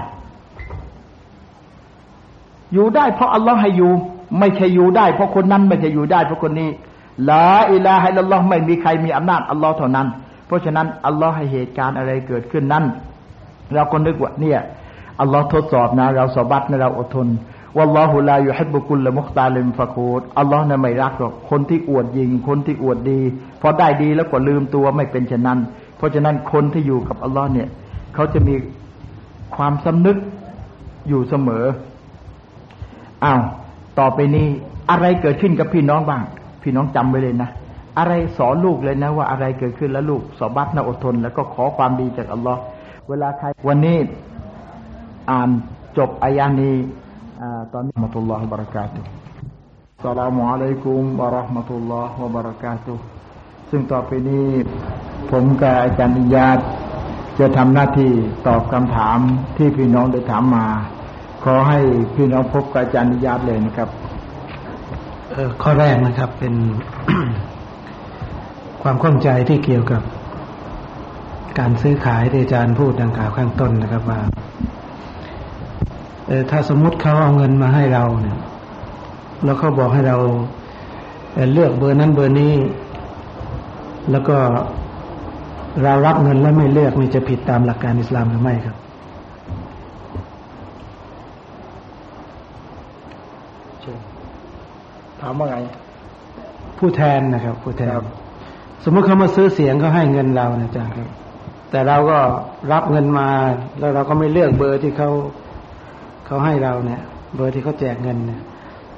อยู่ได้เพราะอัลลอฮ์ให้อยู่ ไม่ใช่อยู่ได้เพราะคนนั้นไม่ใช่อยู่ได้เพราะคนนี้ละอิลาให้อัลลอฮ์ไม่มีใครมีอำนาจอัลลอฮ์เท่านั้น เพราะฉะนั้นอัลลอฮ์ให้เหตุการณ์อะไรเกิดขึ้นนั้น เราก็นึกว่าเนี่ย อัลลอฮ์ทดสอบนะ เราสบัดนะเราอดทนวัลลอฮุลาอยู่ให้บุคุลละมุขตาลิมฟะคูดอัลลอฮ์นะไม่รักหรอกคนที่อวดยิง คนที่อวดดี พอได้ดีแล้วก็ลืมตัวไม่เป็นเช่นนั้น เพราะฉะนั้นคนที่อยู่กับอัลลอฮ์เนี่ยเขาจะมีความสำนึกอยู่เสมออ้าวต่อไปนี้อะไรเกิดขึ้นกับพี่น้องบ้าง พี่น้องจำไว้เลยนะอะไรสอนลูกเลยนะว่าอะไรเกิดขึ้นแล้วลูกสอบัตนะอดทน แล้วก็ขอความดีจากอัลลอฮ์เวลาใครวันนี้ อ่านจบอายานี้ตอนนี้มตุลลอฮฺบารักาตุสลามุอะลัยกุมบะราะห์มะตุลลอฮฺบารักาตุซึ่งต่อไปนี้ ผมกับอาจารย์อิยาตจะทำหน้าที่ตอบคำถามที่พี่น้องได้ถามมา ขอให้พี่น้องพบกับอาจารย์อิยาตเลยนะครับ
ข้อแรกนะครับเป็นความข้องใจที่เกี่ยวกับการซื้อขายที่อาจารย์พูดดังกล่าวข้างต้นนะครับว่า ถ้าสมมุติเขาเอาเงินมาให้เราเนี่ย แล้วเขาบอกให้เราเลือกเบอร์นั้นเบอร์นี้ แล้วก็เรารับเงินแล้วไม่เลือกนี่จะผิดตามหลักการอิสลามหรือไม่ครับ
ถามว่าไง
ผู้แทนนะครับ ผู้แทน สมมติเขามาซื้อเสียงเขาให้เงินเรานะจ๊ะครับ แต่เราก็รับเงินมา แล้วเราก็ไม่เลือกเบอร์ที่เขา เขาให้เราเนี่ยเบอร์ที่เขาแจกเงินเนี่ย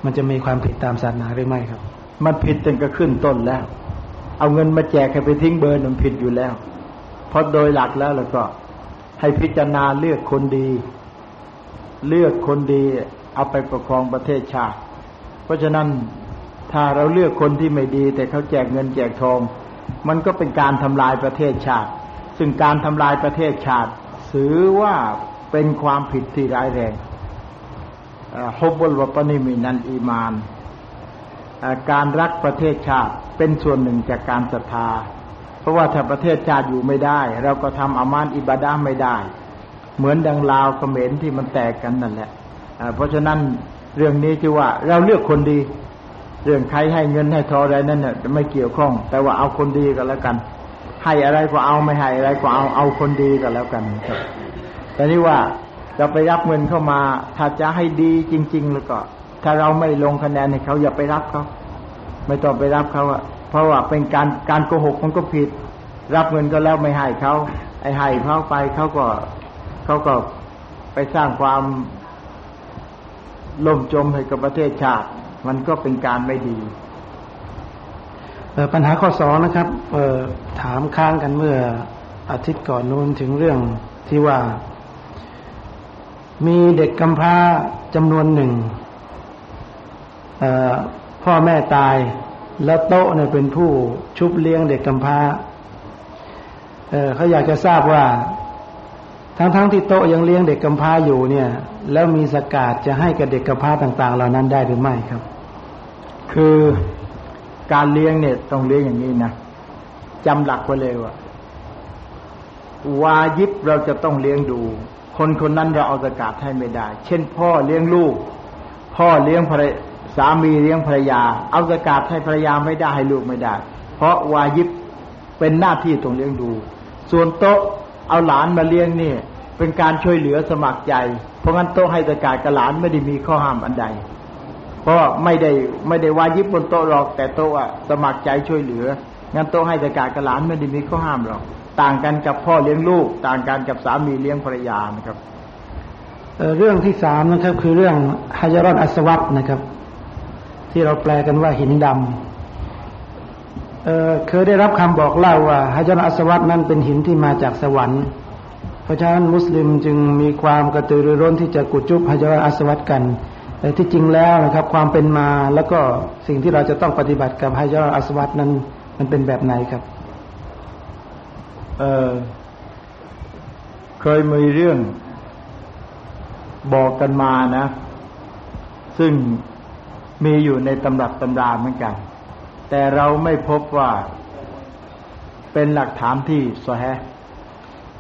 มันจะมีความผิดตามศาสนาหรือไม่ครับ
มันผิดตั้งแต่ขึ้นต้นแล้ว เอาเงินมาแจกให้ไปทิ้งเบอร์มันผิดอยู่แล้ว เพราะโดยหลักแล้วแล้วก็ ให้พิจารณาเลือกคนดี เลือกคนดีเอาไปปกครองประเทศชาติ เพราะฉะนั้นถ้าเราเลือกคนที่ไม่ดี แต่เขาแจกเงินแจกทอง มันก็เป็นการทำลายประเทศชาติ ซึ่งการทำลายประเทศชาติถือว่าเป็นความผิดที่ร้ายแรง ฮุบุลวตนิมินันอีมาน การรักประเทศชาติเป็นส่วนหนึ่งจากการศรัทธา เพราะว่าถ้าประเทศชาติอยู่ไม่ได้ เราก็ทำอามานอิบาดาไม่ได้ เหมือนดังลาวเขมรที่มันแตกกันนั่นแหละเพราะฉะนั้นเรื่องนี้คือว่าเราเลือกคนดี เรื่องใครให้เงินให้ทออะไรนั่นเนี่ยไม่เกี่ยวข้อง แต่ว่าเอาคนดีก็แล้วกัน ให้อะไรก็เอาไม่ให้อะไรก็เอาเอาคนดีก็แล้วกันครับแต่นี่ว่า เราไปรับเงินเข้ามา ถ้าจะให้ดีจริง ๆ แล้วก็ ถ้าเราไม่ลงคะแนนให้เขาอย่าไปรับเขาไม่ต้องไปรับเขาอะเพราะว่าเป็นการการโกหกมันก็ผิด รับเงินก็แล้วไม่ให้เขาไอ้ให้เขาไปเขาก็เขาก็ไปสร้างความล่มจมให้กับประเทศชาติ มันก็เป็นการไม่ดี
ปัญหาข้อสองนะครับถามค้างกันเมื่ออาทิตย์ก่อนนู้นถึงเรื่องที่ว่า มีเด็กกำพร้าจำนวนหนึ่งพ่อแม่ตาย แล้วโต๊ะเนี่ยเป็นผู้ชุบเลี้ยงเด็กกำพร้าเเขาอยากจะทราบว่า ทั้งๆทที่โต๊ะยังเลี้ยงเด็กกำพร้าอยู่เนี่ย แล้วมีสกาดจะให้กับเด็กกำพร้าต่าง ๆ เหล่านั้นได้หรือไม่ครับ
คือการเลี้ยงเนี่ยต้องเลี้ยงอย่างนี้นะจำหลักไว้เลยว่าวายิบเราจะต้องเลี้ยงดู คนคนนั้นเราเอาสกาดให้ไม่ได้ เช่น พ่อเลี้ยงลูก พ่อเลี้ยงภรรสามีเลี้ยงภรรยา เอาสกาดให้ภรรยาไม่ได้ให้ลูกไม่ได้ เพราะวายิบเป็นหน้าที่ตรงเลี้ยงดู ส่วนโต๊ะเอาหลานมาเลี้ยงนี่เป็นการช่วยเหลือสมัครใจ เพราะงั้นโต๊ะให้สกาดกับหลานไม่ได้มีข้อห้ามอันใด เพราะไม่ได้ไม่ได้วายิบบนโต๊ะหรอกแต่โต๊ะสมัครใจช่วยเหลืองั้นโต๊ะให้สกาดกับหลานไม่ได้มีข้อห้ามหรอก ต่างกันกับพ่อเลี้ยงลูก ต่างกันกับสามีเลี้ยงภรรยานะครับ
เรื่องที่สามนะครับคือเรื่องฮายรอนอัสวัตนะครับ ที่เราแปลกันว่าหินดำเเคยได้รับคำบอกเล่าว่าฮายรอนอัสวัตนั้นเป็นหินที่มาจากสวรรค์ เพราะฉะนั้นมุสลิมจึงมีความกระตือรือร้นที่จะกุจุบฮายรอนอัสวัตกันแต่ที่จริงแล้วนะครับ ความเป็นมาแล้วก็สิ่งที่เราจะต้องปฏิบัติกับฮายรอนอัสวัตนั้นมันเป็นแบบไหนครับ
เออเคยมีเรื่องบอกกันมานะ ซึ่งมีอยู่ในตำรับตำราเหมือนกัน แต่เราไม่พบว่าเป็นหลักฐานที่สแฮ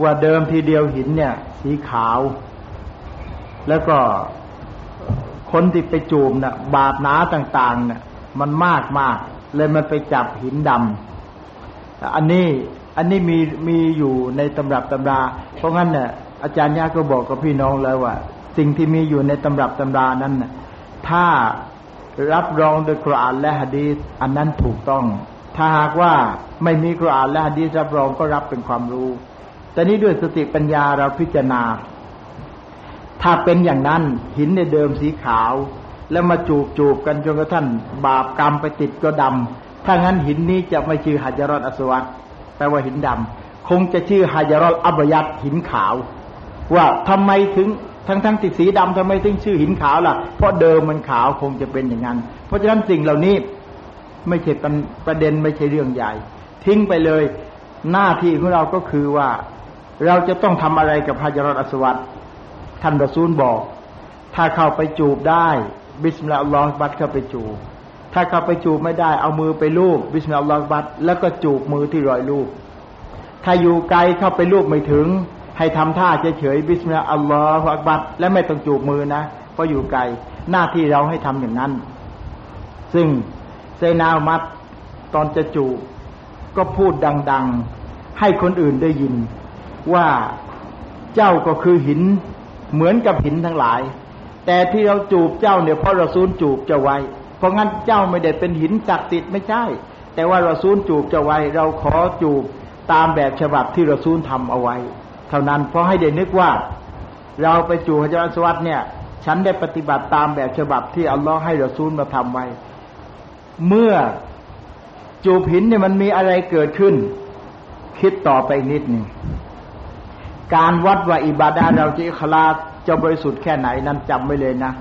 ว่าเดิมทีเดียวหินเนี่ย สีขาว แล้วก็คนที่ไปจูมนะ่ะ บาดหนาต่าง ๆ เนะ่ยมันมากมากเลยมันไปจับหินดำอันนี้ อันนี้มีมีอยู่ในตำรับตำรา เพราะงั้นเนี่ยอาจารย์ยาก็บอกกับพี่น้องแล้วว่า สิ่งที่มีอยู่ในตำรับตำรานั้นน่ะถ้ารับรองโดยกุรานและฮะดีษอันนั้นถูกต้อง ถ้าหากว่าไม่มีกุรานและฮะดีษรับรองก็รับเป็นความรู้ แต่นี้ด้วยสติปัญญาเราพิจารณา ถ้าเป็นอย่างนั้นหินในเดิมสีขาว แล้วมาจูบจูบกันจนกระทั่งบาปกรรมไปติดก็ดำถ้างั้นหินนี้จะไม่ชื่อหัจรอดอสวัต แปลว่าหินดำคงจะชื่อฮายารอลอับยัดหินขาว ว่าทำไมถึงทั้งทั้งติดสีดำทำไมถึงชื่อหินขาวล่ะ เพราะเดิมมันขาวคงจะเป็นอย่างนั้น เพราะฉะนั้นสิ่งเหล่านี้ไม่ใช่ประเด็นไม่ใช่เรื่องใหญ่ ทิ้งไปเลยหน้าที่ของเราก็คือว่าเราจะต้องทำอะไรกับالحجر الأسودท่านรอซูลบอก ถ้าเข้าไปจูบได้ بسم الله الله أكبرเข้าไปจูบ ถ้าเข้าไปจูบไม่ได้ เอามือไปลูบ بسم الله أكبرแล้วก็จูบมือที่รอยลูบถ้าอยู่ไกลเข้าไปลูบไม่ถึง ให้ทำท่าเฉยๆبسم الله الله أكبرและไม่ต้องจูบมือนะเพราะอยู่ไกลหน้าที่เราให้ทำอย่างนั้น ซึ่งเซนามัดตอนจะจูบก็พูดดัง ๆ ให้คนอื่นได้ยิน ว่าเจ้าก็คือหินเหมือนกับหินทั้งหลาย แต่ที่เราจูบเจ้าเนี่ยเพราะเราซูลจูบเจ้าไว้ เพราะงั้นเจ้าไม่ได้เป็นหินศักดิ์สิทธิ์ไม่ใช่ แต่ว่าเราซูลจูบจะไว้ เราขอจูบตามแบบฉบับที่เราซูลทำเอาไว้ เท่านั้นเพราะให้เด็นึกว่า เราไปจูบฮะจาสวัสดเนี่ย ฉันได้ปฏิบัติตามแบบฉบับที่อัลลอฮ์ให้เราซูลมาทำไว้ เมื่อจูบหินเนี่ยมันมีอะไรเกิดขึ้น คิดต่อไปนิดหนึ่งการวัดว่าอิบาดาเราจะคลาจะบริสุทธิ์แค่ไหนนั้นจำไว้เลยนะ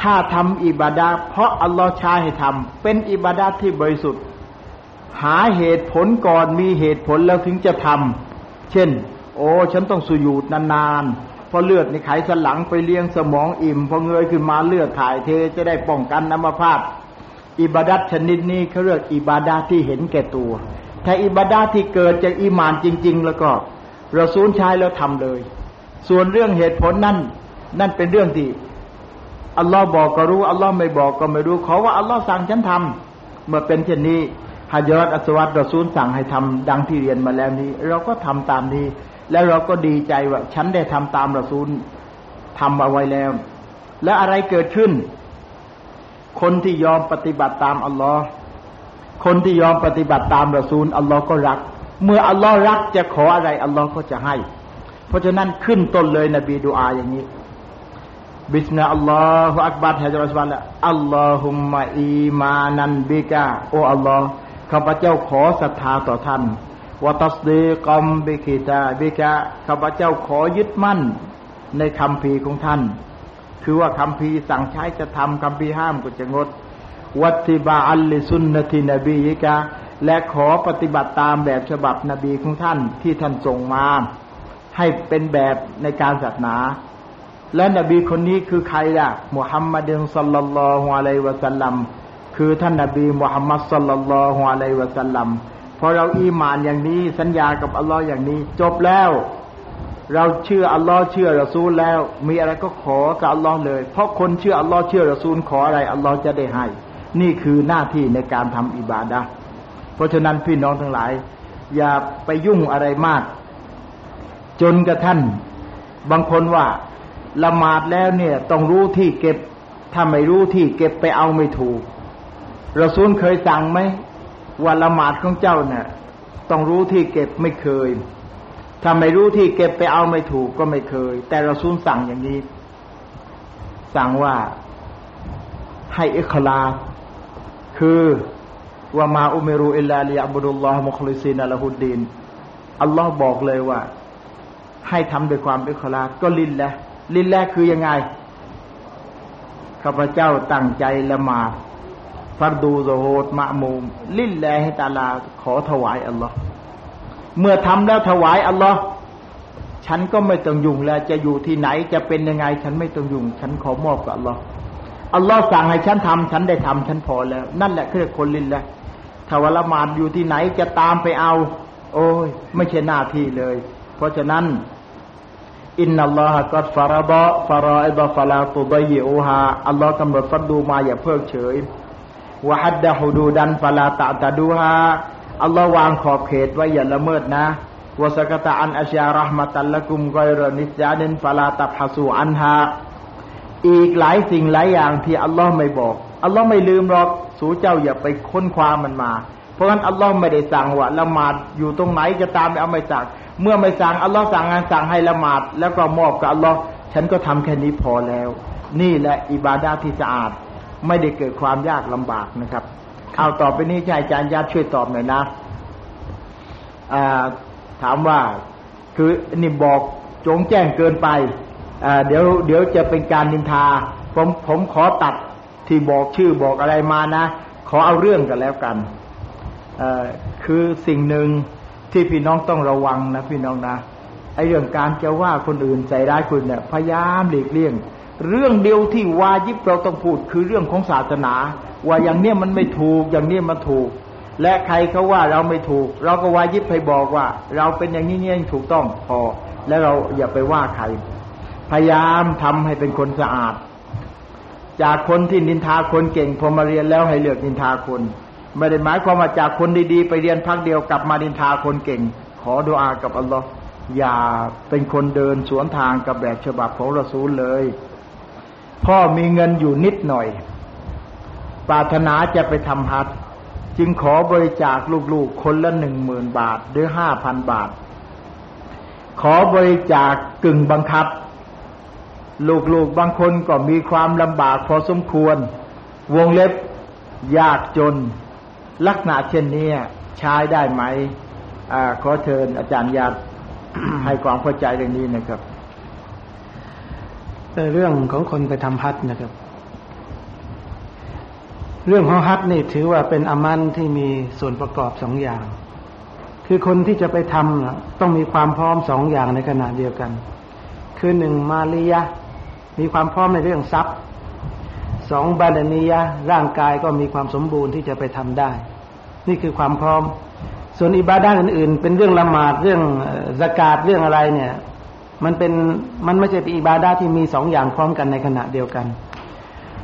ถ้าทำอิบาดาเพราะอัลลอฮ์ชาให้ทำเป็นอิบาดาที่บริสุทธิ์ หาเหตุผลก่อนมีเหตุผลแล้วถึงจะทำเช่น โอ้ฉันต้องสุยูดนานๆเพราะเลือดในไขสันหลังไปเลี้ยงสมองอิ่มพอเงยขึ้นมาเลือดถ่ายเทจะได้ป้องกันน้ำพาดอิบาดัตชนิดนี้เขาเรียกอิบาดาที่เห็นแก่ตัว ถ้าอิบาดาที่เกิดจากอิมานจริง ๆ แล้วก็เราซูลใช้แล้วทำเลย ส่วนเรื่องเหตุผลนั่นนั่นเป็นเรื่องที่ อัลลอฮ์บอกก็รู้อัลลอฮ์ไม่บอกก็ไม่รู้ขอว่าอัลลอฮ์สั่งฉันทำเมื่อเป็นเช่นนี้ฮะยอดอัสวัตเราซูลสั่งให้ทำดังที่เรียนมาแล้วนี้ เราก็ทำตามนี้ แล้วเราก็ดีใจว่าฉันได้ทำตามเราซูลทำเอาไว้แล้ว แล้วอะไรเกิดขึ้น คนที่ยอมปฏิบัติตามอัลลอฮ์คนที่ยอมปฏิบัติตามเราซูลอัลลอฮ์ก็รัก เมื่ออัลลอฮ์รักจะขออะไรอัลลอฮ์ก็จะให้ เพราะฉะนั้นขึ้นต้นเลยนบีดูอาอย่างนี้ บิสนาอัลลอฮฺอักบัรฮะจารสบัลอัลลอฮุมมะอีมานันบิกาโออัลลอฮ์ข้าพเจ้าขอศรัทธาต่อท่านวะตัสดีกอมบิกิตาบิกาข้าพเจ้าขอยึดมั่นในคำพีของท่าน คือว่าคำพีสั่งใช้จะทำคำพีห้ามก็จะงด วัติบาอัลลิสุนนตินบียิกาและขอปฏิบัติตามแบบฉบับนบีของท่านที่ท่านส่งมา ให้เป็นแบบในการศาสนา และนบีคนนี้คือใครล่ะมุฮัมมัดสัลลัลลอฮุอะลัยวะสัลลัมคือท่านนบีมุฮัมมัดสัลลัลลอฮุอะลัยวะสัลลัมพอเราอีมานอย่างนี้สัญญากับอัลลอฮ์อย่างนี้ จบแล้ว เราเชื่ออัลลอฮ์เชื่อรอซูลแล้ว มีอะไรก็ขอกับอัลลอฮ์เลย เพราะคนเชื่ออัลลอฮ์เชื่อรอซูลขออะไรอัลลอฮ์จะได้ให้ นี่คือหน้าที่ในการทำอิบาดะเพราะฉะนั้นพี่น้องทั้งหลาย อย่าไปยุ่งอะไรมาก จนกระทั่นบางคนว่า ละหมาดแล้วเนี่ย ต้องรู้ที่เก็บ ถ้าไม่รู้ที่เก็บไปเอาไม่ถูกเราซูลเคยสั่งไหมว่าละหมาดของเจ้าเนี่ยต้องรู้ที่เก็บไม่เคย ถ้าไม่รู้ที่เก็บไปเอาไม่ถูกก็ไม่เคย แต่เราซูลสั่งอย่างนี้ สั่งว่าให้อิคลาคือว่ามาอุเมรูอิลลาลีอับุดุลลอฮ์มุคลิซีนอัลฮุดดีนอัลลอฮ์บอกเลยว่า ให้ทำด้วยความอิคลาก็ลินแหละ ลินแรกคือยังไงข้าพเจ้าตั้งใจละหมาดฟัดดูโซโฮดมะมูมลินแลให้ตาลาขอถวายอัลลอฮ์เมื่อทำแล้วถวายอัลลอฮ์ฉันก็ไม่ต้องยุ่งแล้ว จะอยู่ที่ไหนจะเป็นยังไง ฉันไม่ต้องยุ่ง ฉันขอมอบกับอัลลอฮ์อัลลอฮ์สั่งให้ฉันทำฉันได้ทำฉันพอแล้ว นั่นแหละคือคนลินแหละถ้าวละหมาดอยู่ที่ไหนจะตามไปเอา โอ้ยไม่ใช่หน้าที่เลย เพราะฉะนั้น อินนัลลอฮะกัดฟาราบะฟาราอิบะฟาลาตุบยิอูฮาอัลลอฮ์กำหนดฟัดดูมาอย่าเพิกเฉยวะฮัดดะฮูดูดันฟาลาตะตะดูฮาอัลลอฮ์วางขอบเขตไว้อย่าละเมิดนะวสกตะอันอัชยารหมตัลละกุมกอยรนิจาดินฟาลาตับฮัสูอันฮาอีกหลายสิ่งหลายอย่างที่อัลลอฮ์ไม่บอกอัลลอฮ์ไม่ลืมหรอกสูเจ้าอย่าไปค้นคว้ามันมา เพราะงั้นอัลลอฮ์ไม่ได้สั่งว่าละหมาดอยู่ตรงไหนจะตามไปเอาไม่สั่ง เมื่อไม่สั่งอัลลอฮ์สั่งงานสั่งให้ละหมาด แล้วก็มอบกับอัลลอฮ์ฉันก็ทำแค่นี้พอแล้ว นี่แหละอิบาดาที่สะอาด ไม่ได้เกิดความยากลำบากนะครับเอาต่อไปนี้ชายอาจารย์ญาติช่วยตอบหน่อยนะถามว่าคือนี่บอกจงแจ้งเกินไปเดี๋ยวเดี๋ยวจะเป็นการนินทา ผมผมขอตัดที่บอกชื่อบอกอะไรมานะ ขอเอาเรื่องกันแล้วกันคือสิ่งหนึ่ง ที่พี่น้องต้องระวังนะพี่น้องนะไอเรื่องการจะว่าคนอื่นใส่ร้ายคุณเนี่ยพยายามหลีกเลี่ยง เรื่องเดียวที่วายิบเราต้องพูดคือเรื่องของศาสนา ว่าอย่างเนี้ยมันไม่ถูกอย่างเนี้ยมันถูก และใครเขาว่าเราไม่ถูก เราก็วายิบไปบอกว่า เราเป็นอย่างนี้เนี่ยถูกต้องพอ แล้วเราอย่าไปว่าใคร พยายามทำให้เป็นคนสะอาด จากคนที่นินทาคนเก่งพอมาเรียนแล้วให้เลือกนินทาคน ไม่ได้หมายความว่าจากคนดีๆ ไปเรียนพักเดียวกลับมานินทาคนเก่ง ขอดุอากับอัลลอฮ์อย่าเป็นคนเดินสวนทางกับแบบฉบับของรอซูลเลย พ่อมีเงินอยู่นิดหน่อย ปรารถนาจะไปทำฮัทจึงขอบริจาคลูกๆ คนละหนึ่งหมื่นบาทหรือห้าพันบาท ขอบริจาคกึ่งบังคับ ลูกๆ บางคนก็มีความลำบากพอสมควร วงเล็บยากจน ลักษณะเช่นนี้ใช้ได้ไหมอขอเชิญอาจารย์ยาดให้ความเข้าใจเรื่องนี้นะครับ
เรื่องของคนไปทำฮัทนะครับ เรื่องของฮัทนี่ถือว่าเป็นอามันที่มีส่วนประกอบสองอย่าง คือคนที่จะไปทำต้องมีความพร้อมสองอย่างในขณะเดียวกัน คือหนึ่งมาลียะมีความพร้อมในเรื่องทรัพย์ สองบาดนียะร่างกายก็มีความสมบูรณ์ที่จะไปทำได้ นี่คือความพร้อม ส่วนอิบาด้านอื่นๆ เป็นเรื่องละหมาดเรื่องสกาดเรื่องอะไรเนี่ย มันเป็นมันไม่ใช่เป็นอิบาด้าที่มีสองอย่างพร้อมกันในขณะเดียวกัน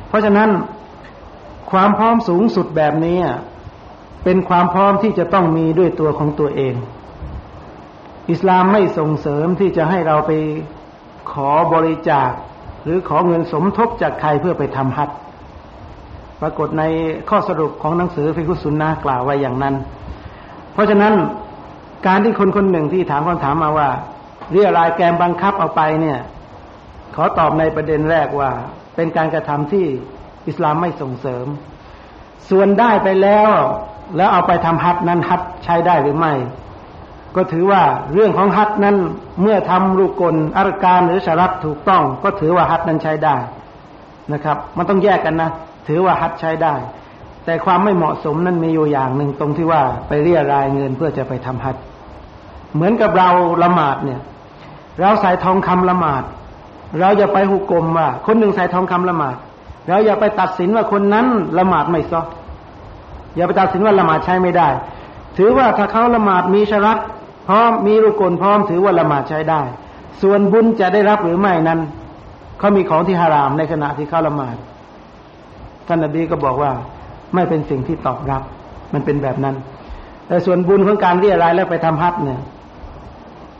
เพราะฉะนั้นความพร้อมสูงสุดแบบนี้เป็นความพร้อมที่จะต้องมีด้วยตัวของตัวเอง อิสลามไม่ส่งเสริมที่จะให้เราไปขอบริจาค หรือขอเงินสมทบจากใครเพื่อไปทำฮัตปรากฏในข้อสรุปของหนังสือฟิกุสุนนะกล่าวไว้อย่างนั้น เพราะฉะนั้นการที่คนคนหนึ่งที่ถามคำถามมาว่า เรียรายแกมบังคับเอาไปเนี่ย ขอตอบในประเด็นแรกว่า เป็นการกระทำที่อิสลามไม่ส่งเสริม ส่วนได้ไปแล้ว แล้วเอาไปทำฮัตนั้นฮัตใช้ได้หรือไม่ ก็ถือว่าเรื่องของฮัตนั้นเมื่อทำรูกกลอารการหรือชารัตถูกต้อง ก็ถือว่าฮัตนั้นใช้ได้นะครับ มันต้องแยกกันนะถือว่าฮัตใช้ได้ แต่ความไม่เหมาะสมนั้นมีอยู่อย่างหนึ่งตรงที่ว่าไปเรียรายเงินเพื่อจะไปทำฮัตเหมือนกับเราละหมาดเนี่ย เราใส่ทองคำละหมาด เราอย่าไปหุกกลมว่า คนหนึ่งใส่ทองคำละหมาด เราอย่าไปตัดสินว่าคนนั้นละหมาดไม่ซออย่าไปตัดสินว่าละหมาดใช้ไม่ได้ ถือว่าถ้าเขาละหมาดมีชรัต พร้อมมีรุกลพร้อมถือว่าละหมาดใช้ได้ ส่วนบุญจะได้รับหรือไม่นั้นเขามีของที่ฮารามในขณะที่เขาละหมาดท่านนบีก็บอกว่าไม่เป็นสิ่งที่ตอบรับ มันเป็นแบบนั้น แต่ส่วนบุญของการเรียรายแล้วไปทำฮัทเนี่ย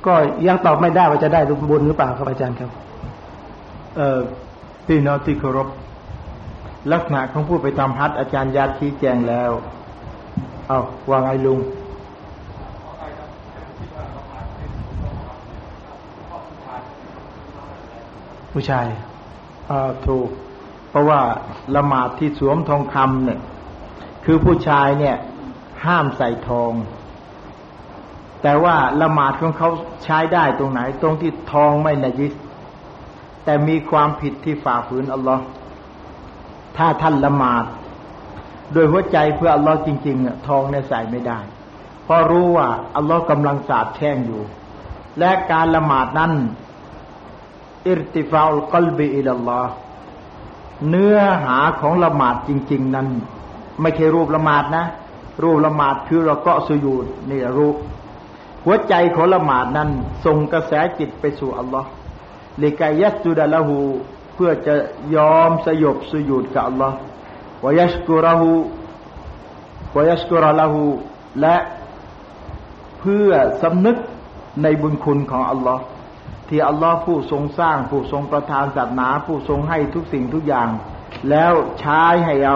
ก็ยังตอบไม่ได้ว่าจะได้บุญหรือเปล่าครับอาจารย์ครับ
เอ่อพี่น้องที่เคารพลักษณะของผู้ไปทำฮัทอาจารย์ยาชี้แจงแล้ว เอาวางไอ้ลุง
ผู้ชาย
อ่าถูก เพราะว่าละหมาดที่สวมทองคำเนี่ย คือผู้ชายเนี่ย ห้ามใส่ทอง แต่ว่าละหมาดของเขาใช้ได้ตรงไหน ตรงที่ทองไม่นายิสแต่มีความผิดที่ฝ่าฝืนอัลลอฮ์ถ้าท่านละหมาดโดยหัวใจเพื่ออัลลอฮ์จริงๆทองเนี่ยใส่ไม่ได้ เพราะรู้ว่าอัลลอฮ์กำลังสาดแช่งอยู่ และการละหมาดนั้น อิรติฟาอุลกลบีอิลลอฮ์เนื้อหาของละหมาดจริง ๆ นั้น ไม่ใช่รูปละหมาดนะ รูปละหมาดคือเราก็สุยูดนี่รูป หัวใจของละหมาดนั้นส่งกระแสจิตไปสู่อัลลอฮ์ลิกายัสุดะละหูเพื่อจะยอมสยบสยุดกับอัลลอฮ์วยัสกุระหูวยัสกุระละหูและเพื่อสำนึกในบุญคุณของอัลลอฮ์ ที่อัลลอฮ์ผู้ทรงสร้างผู้ทรงประทานศาสนาผู้ทรงให้ทุกสิ่งทุกอย่าง แล้วใช้ให้เรา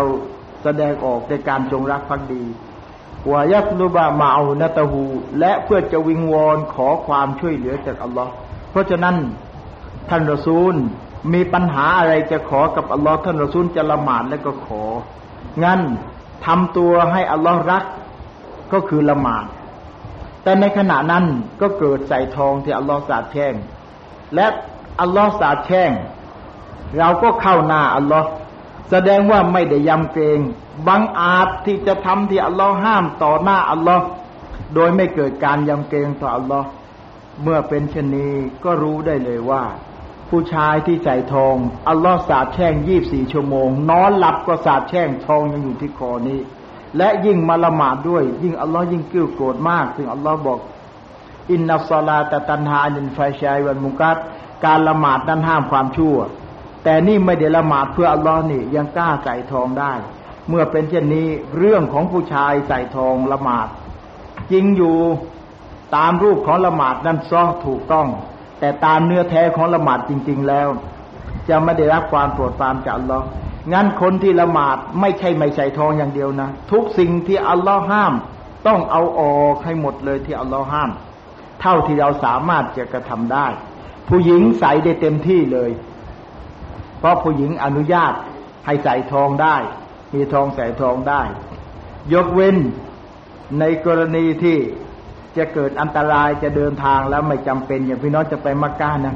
แสดงออกในการจงรักภักดีวายัตลุบะมาอูนตะหูและเพื่อจะวิงวอนขอความช่วยเหลือจากอัลลอฮ์เพราะฉะนั้นท่านรอซูลมีปัญหาอะไรจะขอกับอัลลอฮ์ท่านรอซูลจะละหมาดแล้วก็ขอ งั้นทำตัวให้อัลลอฮ์รักก็คือละหมาด แต่ในขณะนั้นก็เกิดใส่ทองที่อัลลอฮ์สาดแช่ง และอัลลอฮ์สาดแช่ง เราก็เข้าหน้าอัลลอฮ์แสดงว่าไม่ได้ยำเกรงบังอาจที่จะทำที่อัลลอฮ์ห้ามต่อหน้าอัลลอฮ์โดยไม่เกิดการยำเกรงต่ออัลลอฮ์เมื่อเป็นเช่นนี้ก็รู้ได้เลยว่า ผู้ชายที่ใส่ทอง อัลลอฮ์สาดแช่งยี่บสี่ชั่วโมง นอนหลับก็สาดแช่งทองยังอยู่ที่คอนี้ และยิ่งมาละหมาดด้วย ยิ่งอัลลอฮ์ยิ่งกิ้วโกรธมาก ซึ่งอัลลอฮ์บอก อินนัสลาตตันฮาอินไฟชัยวันมุกัดการละหมาดนั้นห้ามความชั่ว แต่นี่ไม่ได้ละหมาดเพื่ออัลลอฮ์นี่ยังกล้าใส่ทองได้ เมื่อเป็นเช่นนี้เรื่องของผู้ชายใส่ทองละหมาดจริงอยู่ตามรูปของละหมาดนั้นซ้อถูกต้อง แต่ตามเนื้อแท้ของละหมาดจริง ๆแล้ว จะไม่ได้รับความโปรดปรานจากอัลลอฮ์งั้นคนที่ละหมาดไม่ใช่ไม่ใส่ทองอย่างเดียวนะ ทุกสิ่งที่อัลลอฮ์ห้าม ต้องเอาออกให้หมดเลยที่อัลลอฮ์ห้าม เท่าที่เราสามารถจะกระทำได้ ผู้หญิงใส่ได้เต็มที่เลย เพราะผู้หญิงอนุญาตให้ใส่ทองได้ มีทองใส่ทองได้ ยกเว้นในกรณีที่จะเกิดอันตรายจะเดินทางแล้วไม่จำเป็น อย่างพี่น้องจะไปมักกะนะ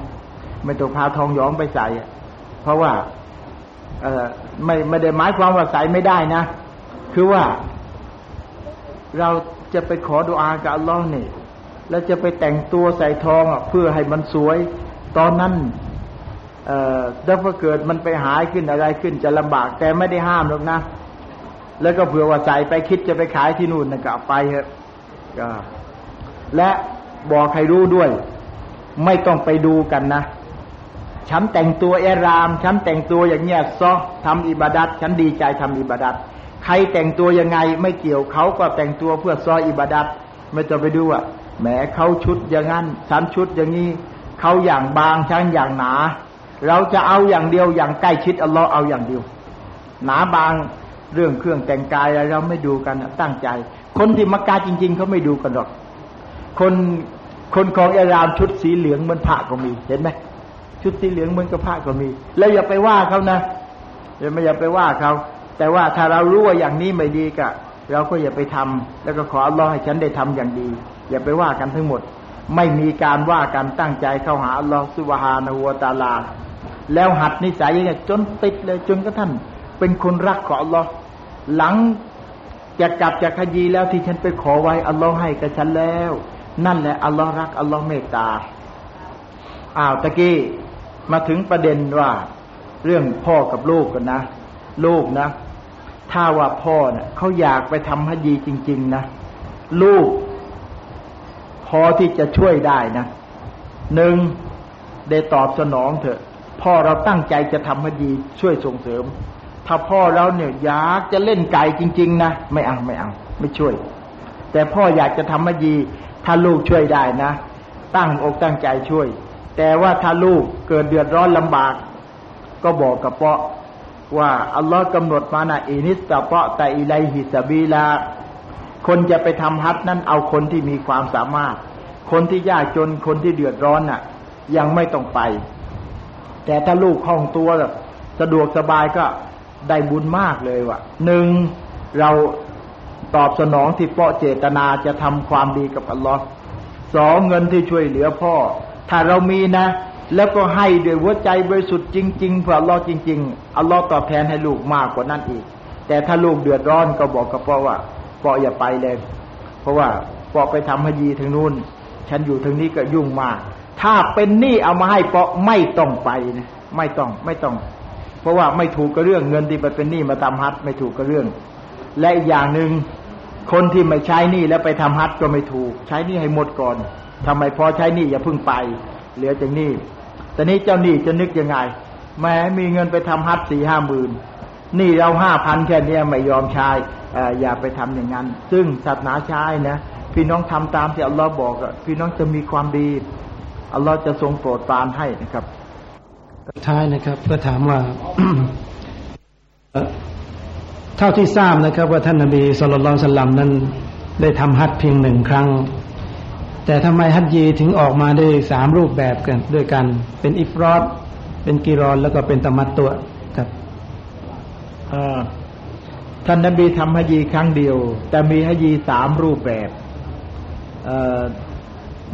ไม่ต้องพาทองย้อมไปใส่เพราะว่า เออไม่ไม่ได้หมายความว่าใส่ไม่ได้นะ คือว่า เราจะไปขอดุอากับอัลลอฮ์นี่ แล้วจะไปแต่งตัวใส่ทองอะเพื่อให้มันสวย ตอนนั้นเอ่อถ้าเกิดมันไปหายขึ้นอะไรขึ้นจะลำบาก แต่ไม่ได้ห้ามหรอกนะ แล้วก็เผื่อว่าใส่ไปคิดจะไปขายที่นู่นนะก็เอาไปเถอะก็และบอกใครรู้ด้วย ไม่ต้องไปดูกันนะฉันแต่งตัวเอราม ฉันแต่งตัวอย่างเงี้ยซอทำอิบาดัตฉันดีใจทำอิบาดัตใครแต่งตัวยังไงไม่เกี่ยวเขาก็แต่งตัวเพื่อซออิบาดัตไม่ต้องไปดูอะ แหมเขาชุดอย่างนั้นฉันชุดอย่างนี้เขาอย่างบางฉันอย่างหนา เราจะเอาอย่างเดียวอย่างใกล้ชิดอัลลอฮ์เอาอย่างเดียว หนาบางเรื่องเครื่องแต่งกายอะไรเราไม่ดูกันตั้งใจ คนที่มักกาจริง ๆเขาไม่ดูกันหรอก คนคนของเอรามชุดสีเหลืองเหมือนพระก็มีเห็นไหมชุดสีเหลืองเหมือนกับผ้าก็มี แล้วอย่าไปว่าเขานะอย่าไม่อย่าไปว่าเขาแต่ว่าถ้าเรารู้ว่าอย่างนี้ไม่ดีก็เราก็อย่าไปทำแล้วก็ขออัลลอฮ์ให้ฉันได้ทำอย่างดี อย่าไปว่ากันทั้งหมด ไม่มีการว่ากันตั้งใจเข้าหาอัลลอฮ์สุบฮานะฮูวตาลา แล้วหัดนิสัยอย่างนี้จนติดเลยจนกระทั่งเป็นคนรักของอัลลอฮ์หลังจะกลับจากขยีแล้วที่ฉันไปขอไว้อัลลอฮ์ให้กับฉันแล้ว นั่นแหละอัลลอฮ์รักอัลลอฮ์เมตตาอ้าวตะกี้มาถึงประเด็นว่า เรื่องพ่อกับลูกกันนะลูกนะ ถ้าว่าพ่อเนะ่ยเขาอยากไปทำฮัจีจริง ๆ นะ ลูก พอที่จะช่วยได้นะหนึ่งได้ตอบสนองเถอะ พ่อเราตั้งใจจะทำฮัจีช่วยส่งเสริม ถ้าพ่อเราเนี่ยอยากจะเล่นไก่จริง ๆ นะไม่เอาไม่เอาไม่ช่วย แต่พ่ออยากจะทำฮัจีถ้าลูกช่วยได้นะ ตั้งอกตั้งใจช่วย แต่ว่าถ้าลูกเกิดเดือดร้อนลำบาก ก็บอกกับเปาะว่าอัลลอฮ์กำหนดมานะอินิสตะเปาะแต่อิไลฮิสบีลา คนจะไปทำฮัทนั้นเอาคนที่มีความสามารถ คนที่ยากจนคนที่เดือดร้อนน่ะ ยังไม่ต้องไป แต่ถ้าลูกคล่องตัวสะดวกสบายก็ได้บุญมากเลยว่ะหนึ่งเราตอบสนองที่เปาะเจตนาจะทำความดีกับอัลลอฮ์สองเงินที่ช่วยเหลือพ่อ ถ้าเรามีนะ แล้วก็ให้ด้วยหัวใจบริสุทธิ์จริงๆเพื่ออัลลอฮ์จริง ๆอัลลอฮ์ตอบแทนให้ลูกมากกว่านั้นอีก แต่ถ้าลูกเดือดร้อนก็บอกกับพ่อว่า พ่ออย่าไปเลย เพราะว่าพ่อไปทำฮยีทางนู้น ฉันอยู่ทางนี้ก็ยุ่งมาก ถ้าเป็นหนี้เอามาให้พ่อไม่ต้องไปนะไม่ต้องไม่ต้อง เพราะว่าไม่ถูกกับเรื่องเงินที่ไปเป็นหนี้มาทำฮัทไม่ถูกกับเรื่อง และอีกอย่างหนึ่งคนที่ไม่ใช้หนี้แล้วไปทำฮัทก็ไม่ถูก ใช้หนี้ให้หมดก่อนทำไมพอใช้หนี้อย่าพึ่งไป เหลือจากหนี้แต่นี้เจ้าหนี้จะนึกยังไงแม้มีเงินไปทำฮัทสี่ห้าหมื่น นี่เราห้าพันแค่นี้ไม่ยอมใช้อย่าไปทำอย่างนั้น ซึ่งศาสนาใช้นะ พี่น้องทำตามที่อัลลอฮ์บอก พี่น้องจะมีความดี อัลลอฮ์จะทรงโปรดปรานให้นะครับ
ท้ายนะครับ ก็ถามว่าเท่าที่ทราบนะครับ ว่าท่านนบีสุลต่านสลัมนั้น ได้ทำฮัทเพียงหนึ่งครั้ง แต่ทำไมฮัจยีถึงออกมาได้สามรูปแบบกันด้วยกัน เป็นอิฟรอดเป็นกีรอนแล้วก็เป็นตมัตตัว
ท่านนบีทำฮัจยีครั้งเดียว แต่มีฮัจยีสามรูปแบบ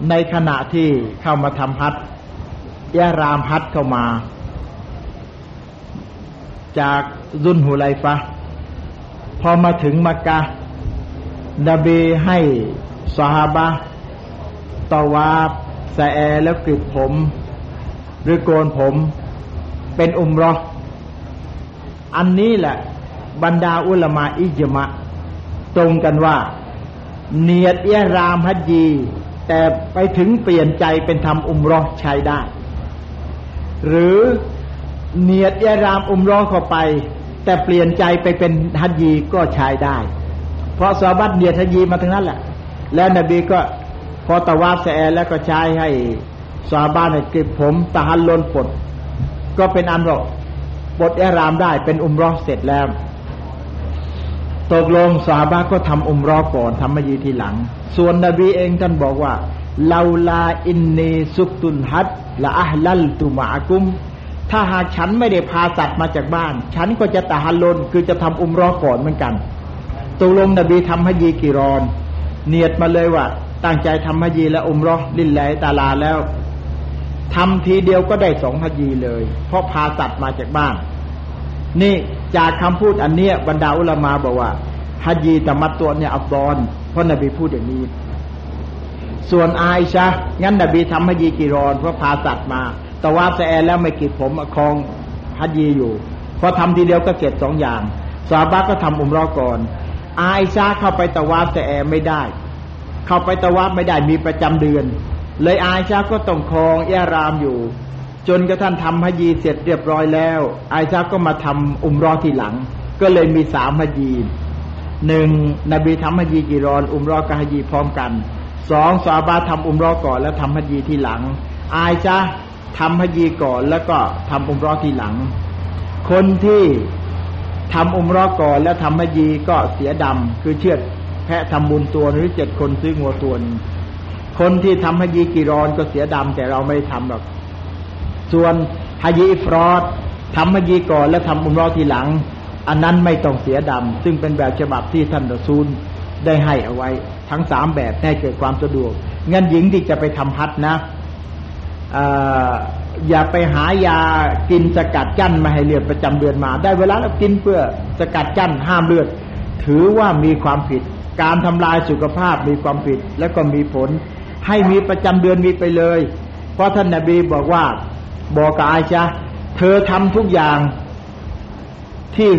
ในขณะที่เข้ามาทำฮัจยารามฮัจเข้ามา จากซุนหุไลฟะพอมาถึงมักกะนบีให้สหาบะตวาบสแอแล้วกริดผม หรือโกนผม เป็นอุมรอ อันนี้แหละบรรดาอุลมาอิจมะ ตรงกันว่า เนียดเอยรามฮัจยี แต่ไปถึงเปลี่ยนใจเป็นทำอุมรอใช้ได้ หรือเนียดเอยรามอุมรอเข้าไป แต่เปลี่ยนใจไปเป็นฮัจยีก็ใช้ได้ เพราะสาบัตเนียดฮัจยีมาทั้งนั้นแหละ แล้วนบีก็พอตะวาบแสแล้วก็ใช้ให้สาบ้านเก็บผมตะหันลนปดก็เป็นอันบอก ปลดอิหรามได้เป็นอุมรอเสร็จแล้ว ตกลงสาบาก็ทำอุมรอก่อนทำมายีทีหลัง ส่วนนบีเองท่านบอกว่าลาลาอินนีสุกตุนฮัดละอัลลัลตุมากุม ถ้าหากฉันไม่ได้พาสัตว์มาจากบ้าน ฉันก็จะตะฮัลลนคือจะทำอุมรอก่อนเหมือนกันตกลงนบีทำฮัจีกี่รอน เนียดมาเลยว่าตั้งใจทำฮัจีและอุมรอลินไหลตาลาแล้ว ทำทีเดียวก็ได้สองฮัจีเลย เพราะพาสัตว์มาจากบ้าน นี่จากคำพูดอันเนี้ยบรรดาอุลามาบอกว่าฮัจีตมัดตัวเนี่ยอับดอนเพราะนบีพูดอย่างนี้ ส่วนอาอิชะงั้นนบีทำฮัจีกี่รอนเพราะพาสัตว์มา แต่ว่าแต่แอแล้วไม่กิดผมคลองฮัจีอยู่พอทำทีเดียวก็เก็บสองอย่างสาบะก็ทำอุมรอก่อนอาอิชาเข้าไปตะวาบแต่แอไม่ได้ เข้าไปตะวาบไม่ได้มีประจำเดือน เลยอาอิชาก็ต้องคลองแยรามอยู่ จนกระทั่งทำฮจีเสร็จเรียบร้อยแล้ว อาอิชาก็มาทำอุมรอทีหลัง ก็เลยมีสามฮจีหนึ่งนบีทำฮจีกีรอน อุมรอกับฮจีพร้อมกันสองสาบาทำอุมรอก่อนแล้วทำฮจีทีหลัง อาอิชาทำฮจีก่อนแล้วก็ทำอุมรอทีหลัง คนที่ทำอุมรอก่อนแล้วทำให้ยีก็เสียดำคือเชือดแพะทำบุญตัวหรือเจ็ดคนซื้องัวตัวนึง คนที่ทำให้ยีกีรอนก็เสียดำแต่เราไม่ทำหรอก ส่วนฮายีฟรอดทำให้ยีก่อนแล้วทำอุมรอทีหลัง อันนั้นไม่ต้องเสียดำซึ่งเป็นแบบฉบับที่ท่านรอซูลได้ให้เอาไว้ ทั้งสามแบบให้เกิดความสะดวกงั้นหญิงที่จะไปทำพัดนะอย่าไปหายากินสกัดกั้นมาให้เลือดประจำเดือนมา ได้เวลาแล้วกินเพื่อสกัดกั้นห้ามเลือด ถือว่ามีความผิด การทำลายสุขภาพมีความผิด แล้วก็มีผล ให้มีประจำเดือนมีไปเลย เพราะท่านนาบีบอกว่าบอกกับอาชาเธอทำทุกอย่างที่